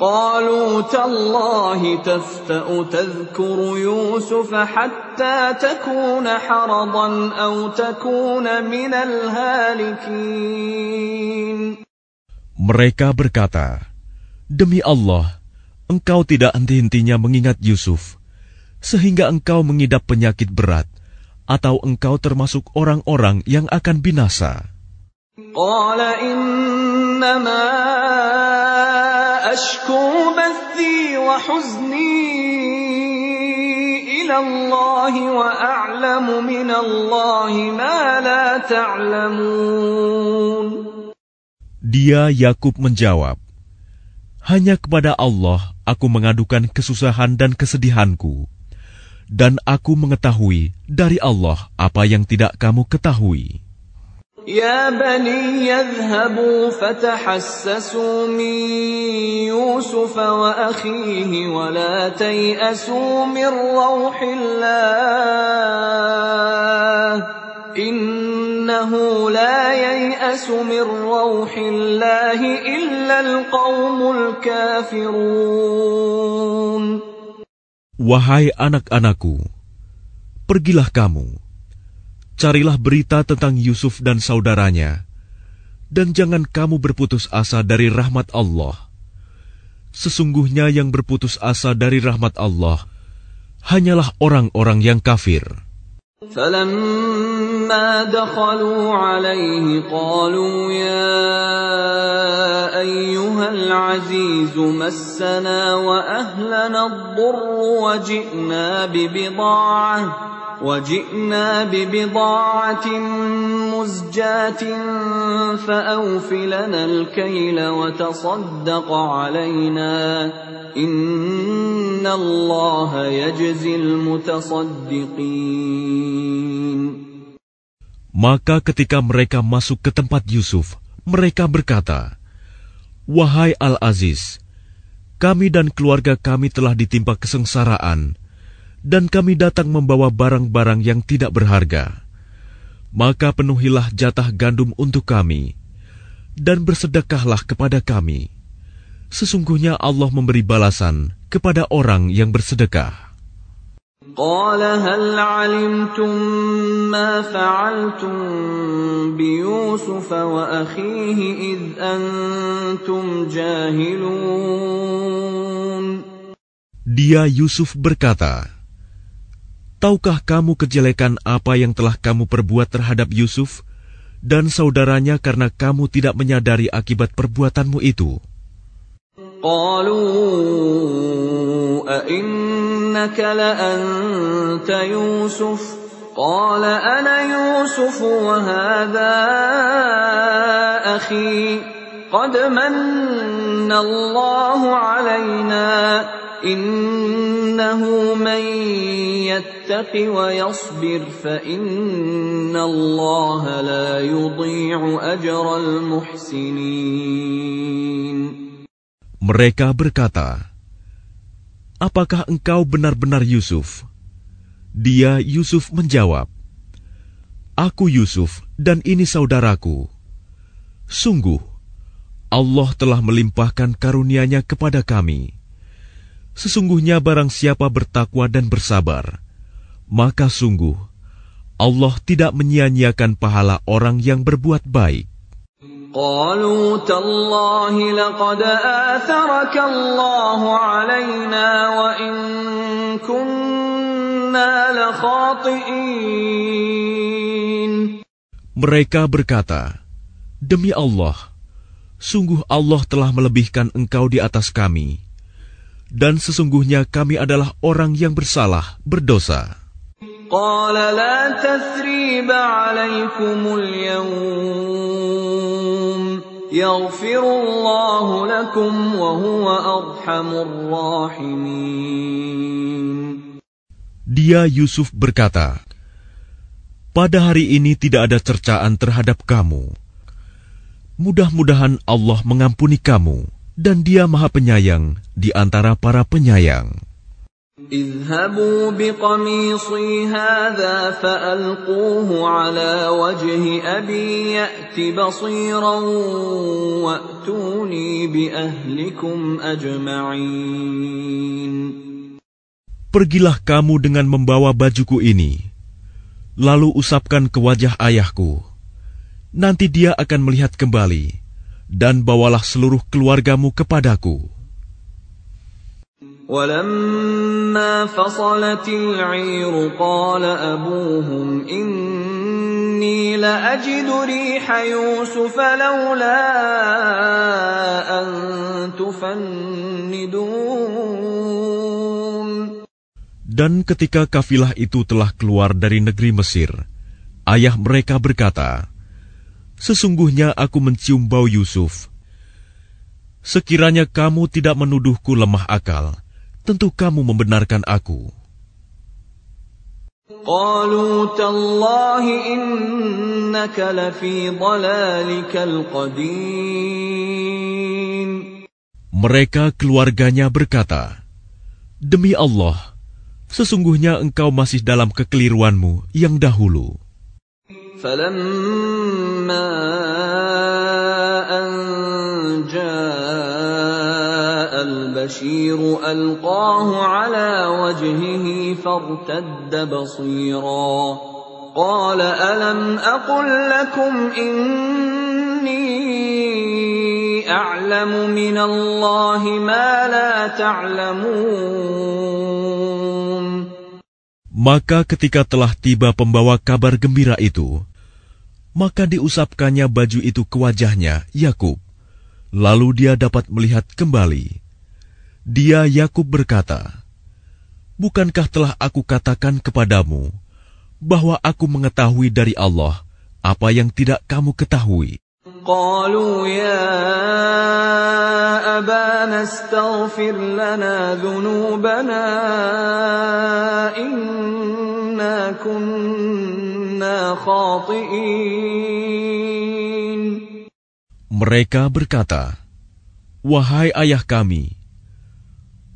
قالوا تالله تفتأ تذكر يوسف حتى تكون حرضا أو تكون من الهالكين Mereka berkata, Demi Allah, engkau tidak henti-hentinya mengingat Yusuf, sehingga engkau mengidap penyakit berat, atau engkau termasuk orang-orang yang akan binasa? Dia Yakub menjawab, Hanya kepada Allah aku mengadukan kesusahan dan kesedihanku dan aku mengetahui dari Allah apa yang tidak kamu ketahui. Ya bani yadhhabu fatahassasu min Yusuf wa akhihi wa la tay'asu min rawhillah. Innahu la yay'asu min rawhillah illa al-qaumul kafirun. Wahai anak-anakku, pergilah kamu, carilah berita tentang Yusuf dan saudaranya, dan jangan kamu berputus asa dari rahmat Allah. Sesungguhnya yang berputus asa dari rahmat Allah hanyalah orang-orang yang kafir. فلما دخلوا عليه قالوا يا أيها العزيز مسنا وأهلنا الضر وجئنا ببضاعة وجئنا ببضاعة مزجاة فأوف لنا الكيل وتصدق علينا إن الله يجزي المتصدقين Maka ketika mereka masuk ke tempat Yusuf, mereka berkata, Wahai Al-Aziz, kami dan keluarga kami telah ditimpa kesengsaraan, dan kami datang membawa barang-barang yang tidak berharga. Maka penuhilah jatah gandum untuk kami, dan bersedekahlah kepada kami. Sesungguhnya Allah memberi balasan kepada orang yang bersedekah. قال هل علمتم ما فعلتم بيوسف وأخيه إذ أنتم جاهلون Dia Yusuf berkata, Tahukah kamu kejelekan apa yang telah kamu perbuat terhadap Yusuf dan saudaranya karena kamu tidak menyadari akibat perbuatanmu itu? قالوا أئنك لأنت يوسف قال أنا يوسف وهذا أخي قد من الله علينا إنه من mereka berkata, Apakah engkau benar-benar Yusuf? Dia Yusuf menjawab, Aku Yusuf dan ini saudaraku. Sungguh, Allah telah melimpahkan karunia-Nya kepada kami. Sesungguhnya barang siapa bertakwa dan bersabar, maka sungguh Allah tidak menyia-nyiakan pahala orang yang berbuat baik. قالوا تالله لقد آثرك الله علينا وإن كنا لخاطئين Mereka berkata, Demi Allah, sungguh Allah telah melebihkan engkau di atas kami, dan sesungguhnya kami adalah orang yang bersalah, berdosa. قال لا تثريب عليكم اليوم يغفر الله لكم وهو أرحم الراحمين Dia Yusuf berkata, Pada hari ini tidak ada cercaan terhadap kamu. Mudah-mudahan Allah mengampuni kamu, dan dia maha penyayang di antara para penyayang. اذهبوا بقميصي هذا فألقوه على وجه أبي يأت بصيرا وأتوني بأهلكم أجمعين Pergilah kamu dengan membawa bajuku ini, lalu usapkan ke wajah ayahku. Nanti dia akan melihat kembali, dan bawalah seluruh keluargamu kepadaku. ولما فصلت العير قال أبوهم إني لأجد ريح يوسف لولا أن تفندون Dan ketika kafilah itu telah keluar dari negeri Mesir, ayah mereka berkata, Sesungguhnya aku mencium bau Yusuf. Sekiranya kamu tidak menuduhku lemah akal, tentu kamu membenarkan aku. قالوا تالله إنك لفي ضلالك القديم Mereka keluarganya berkata, Demi Allah, sesungguhnya engkau masih dalam kekeliruanmu yang dahulu. فلما أن البشير ألقاه على وجهه فارتد بصيرا قال ألم أقل لكم إني أعلم من الله ما لا تعلمون Maka ketika telah tiba pembawa kabar gembira itu, maka diusapkannya baju itu ke wajahnya, Yakub. Lalu dia dapat melihat kembali. Dia Yakub berkata, Bukankah telah aku katakan kepadamu bahwa aku mengetahui dari Allah apa yang tidak kamu ketahui? قالوا يا أبانا استغفر لنا ذنوبنا إنا كنا خاطئين Mereka berkata, Wahai ayah kami,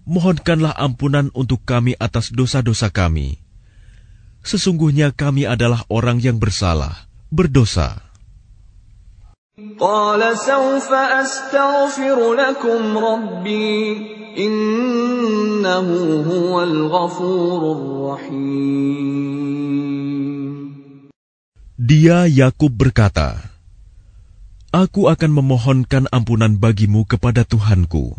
mohonkanlah ampunan untuk kami atas dosa-dosa kami. Sesungguhnya kami adalah orang yang bersalah, berdosa. قال سوف أستغفر لكم ربي إنه هو الغفور الرحيم Dia Yakub berkata, Aku akan memohonkan ampunan bagimu kepada Tuhanku.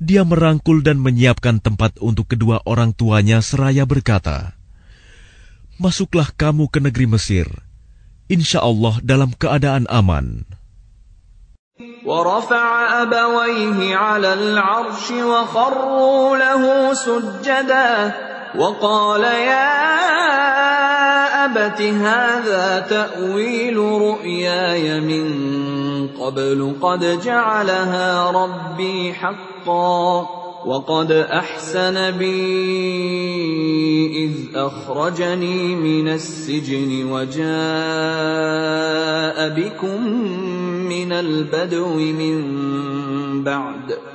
dia merangkul dan menyiapkan tempat untuk kedua orang tuanya seraya berkata, Masuklah kamu ke negeri Mesir, insya Allah dalam keadaan aman. ورفع أبويه على العرش وخروا له سجدا وقال يا أبت هذا تأويل رؤياي من قبل قد جعلها ربي حقا وقد أحسن بي إذ أخرجني من السجن وجاء بكم من البدو من بعد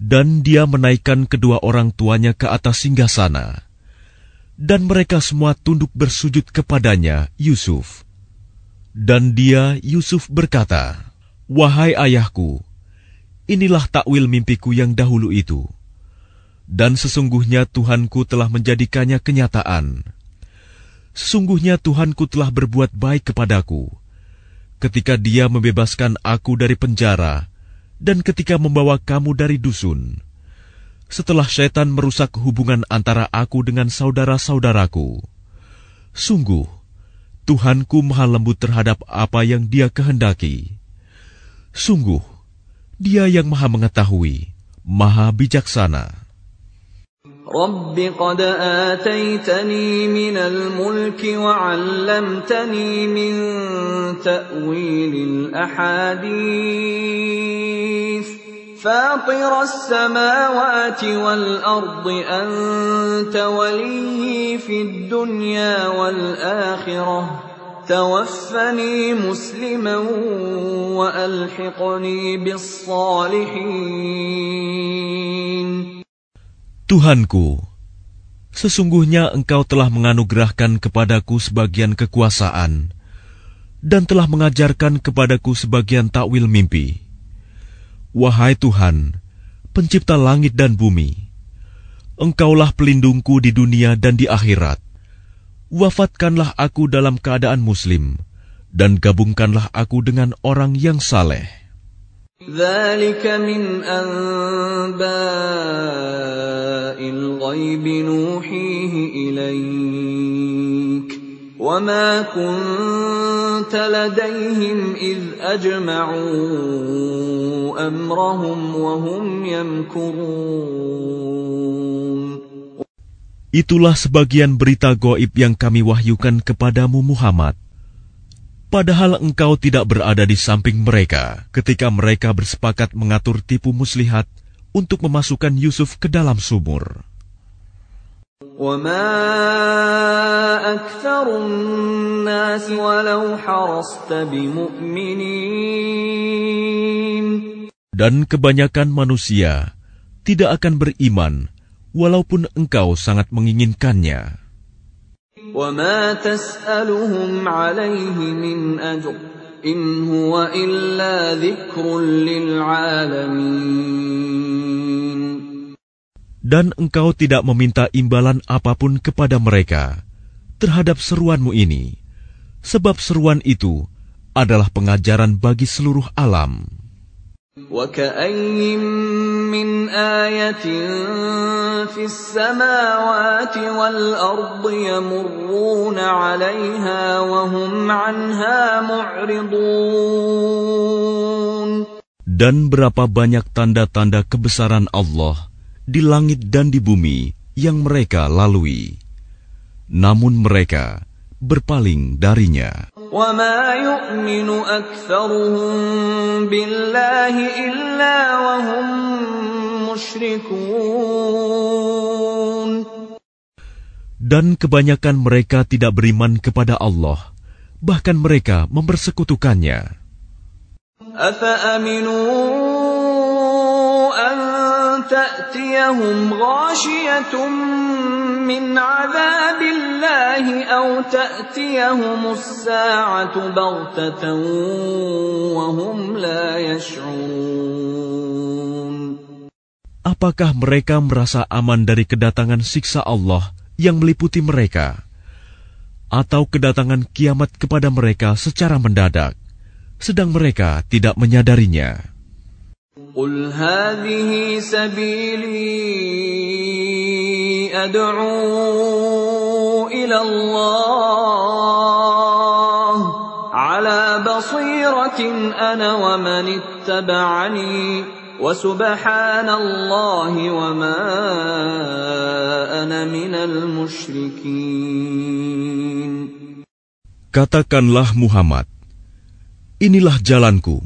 Dan dia menaikkan kedua orang tuanya ke atas singgasana. Dan mereka semua tunduk bersujud kepadanya, Yusuf. Dan dia, Yusuf berkata, Wahai ayahku, inilah takwil mimpiku yang dahulu itu. Dan sesungguhnya Tuhanku telah menjadikannya kenyataan. Sesungguhnya Tuhanku telah berbuat baik kepadaku, ketika dia membebaskan aku dari penjara, dan ketika membawa kamu dari dusun, setelah syaitan merusak hubungan antara aku dengan saudara-saudaraku, sungguh Tuhanku maha lembut terhadap apa yang dia kehendaki. Sungguh, dia yang maha mengetahui, maha bijaksana. رب قد آتيتني من الملك وعلمتني من تأويل الأحاديث فاطر السماوات والأرض أنت ولي في الدنيا والآخرة توفني مسلما وألحقني بالصالحين Tuhanku, sesungguhnya Engkau telah menganugerahkan kepadaku sebagian kekuasaan dan telah mengajarkan kepadaku sebagian takwil mimpi. Wahai Tuhan, pencipta langit dan bumi, Engkaulah pelindungku di dunia dan di akhirat. Wafatkanlah aku dalam keadaan muslim, dan gabungkanlah aku dengan orang yang saleh. ذلك من أنباء الغيب نوحيه إليك وما كنت لديهم إذ أجمعوا أمرهم وهم يمكرون Itulah sebagian berita goib yang kami wahyukan kepadamu Muhammad. Padahal engkau tidak berada di samping mereka ketika mereka bersepakat mengatur tipu muslihat untuk memasukkan Yusuf ke dalam sumur. Dan kebanyakan manusia tidak akan beriman walaupun engkau sangat menginginkannya. وما تسألهم عليه من أجر إن هو إلا ذكر للعالمين Dan engkau tidak meminta imbalan apapun kepada mereka terhadap seruanmu ini, sebab seruan itu adalah pengajaran bagi seluruh alam. وكأي من آية في السماوات والأرض يمرون عليها وهم عنها معرضون Dan berapa banyak tanda-tanda kebesaran Allah di langit dan di bumi yang mereka lalui. Namun mereka berpaling darinya. وما يؤمن أكثرهم بالله إلا وهم مشركون Dan kebanyakan mereka tidak beriman kepada Allah, bahkan mereka mempersekutukannya. أفأمنوا أن تأتيهم غاشية من عذاب الله أو تأتيهم الساعة بغتة وهم لا يشعرون Apakah mereka merasa aman dari kedatangan siksa Allah yang meliputi mereka? Atau kedatangan kiamat kepada mereka secara mendadak, sedang mereka tidak menyadarinya? قل هذه سبيلي أدعو إلى الله أنا ومن اتبعني وسبحان الله وما أنا من المشركين Katakanlah Muhammad, inilah jalanku.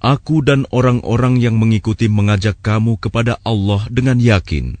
Aku dan orang-orang yang mengikuti mengajak kamu kepada Allah dengan yakin.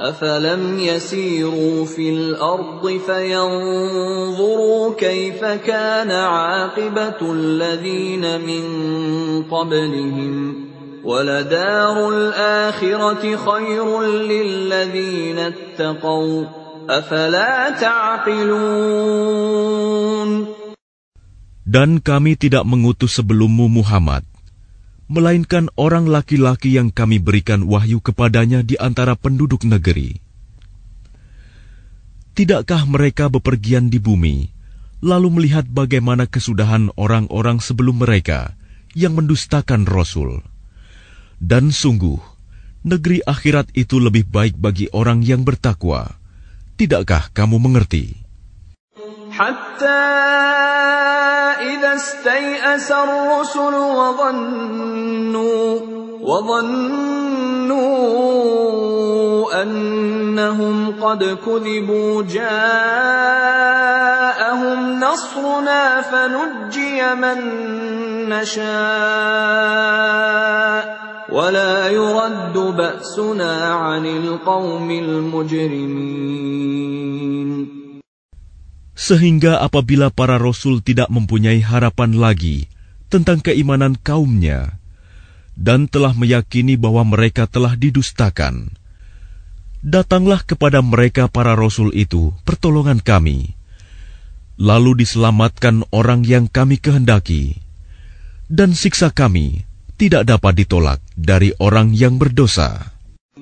أفلم يسيروا في الأرض فينظروا كيف كان عاقبة الذين من قبلهم ۖ ولدار الآخرة خير للذين اتقوا أفلا تعقلون Dan kami tidak mengutus sebelummu Muhammad, melainkan orang laki-laki yang kami berikan wahyu kepadanya di antara penduduk negeri. Tidakkah mereka bepergian di bumi, lalu melihat bagaimana kesudahan orang-orang sebelum mereka yang mendustakan Rasul? Dan sungguh, negeri akhirat itu lebih baik bagi orang yang bertakwa. Tidakkah kamu mengerti? حتى إذا استيأس الرسل وظنوا وظنوا أنهم قد كذبوا جاءهم نصرنا فنجي من نشاء. ولا يرد بأسنا عن القوم المجرمين. Sehingga apabila para rasul tidak mempunyai harapan lagi tentang keimanan kaumnya dan telah meyakini bahwa mereka telah didustakan, datanglah kepada mereka para rasul itu pertolongan kami, lalu diselamatkan orang yang kami kehendaki, dan siksa kami tidak dapat ditolak dari orang yang berdosa.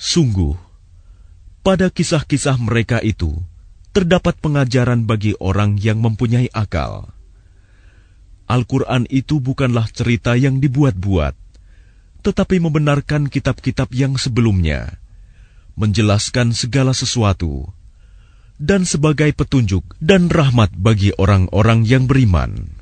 Sungguh, pada kisah-kisah mereka itu terdapat pengajaran bagi orang yang mempunyai akal. Al-Quran itu bukanlah cerita yang dibuat-buat, tetapi membenarkan kitab-kitab yang sebelumnya, menjelaskan segala sesuatu, dan sebagai petunjuk dan rahmat bagi orang-orang yang beriman.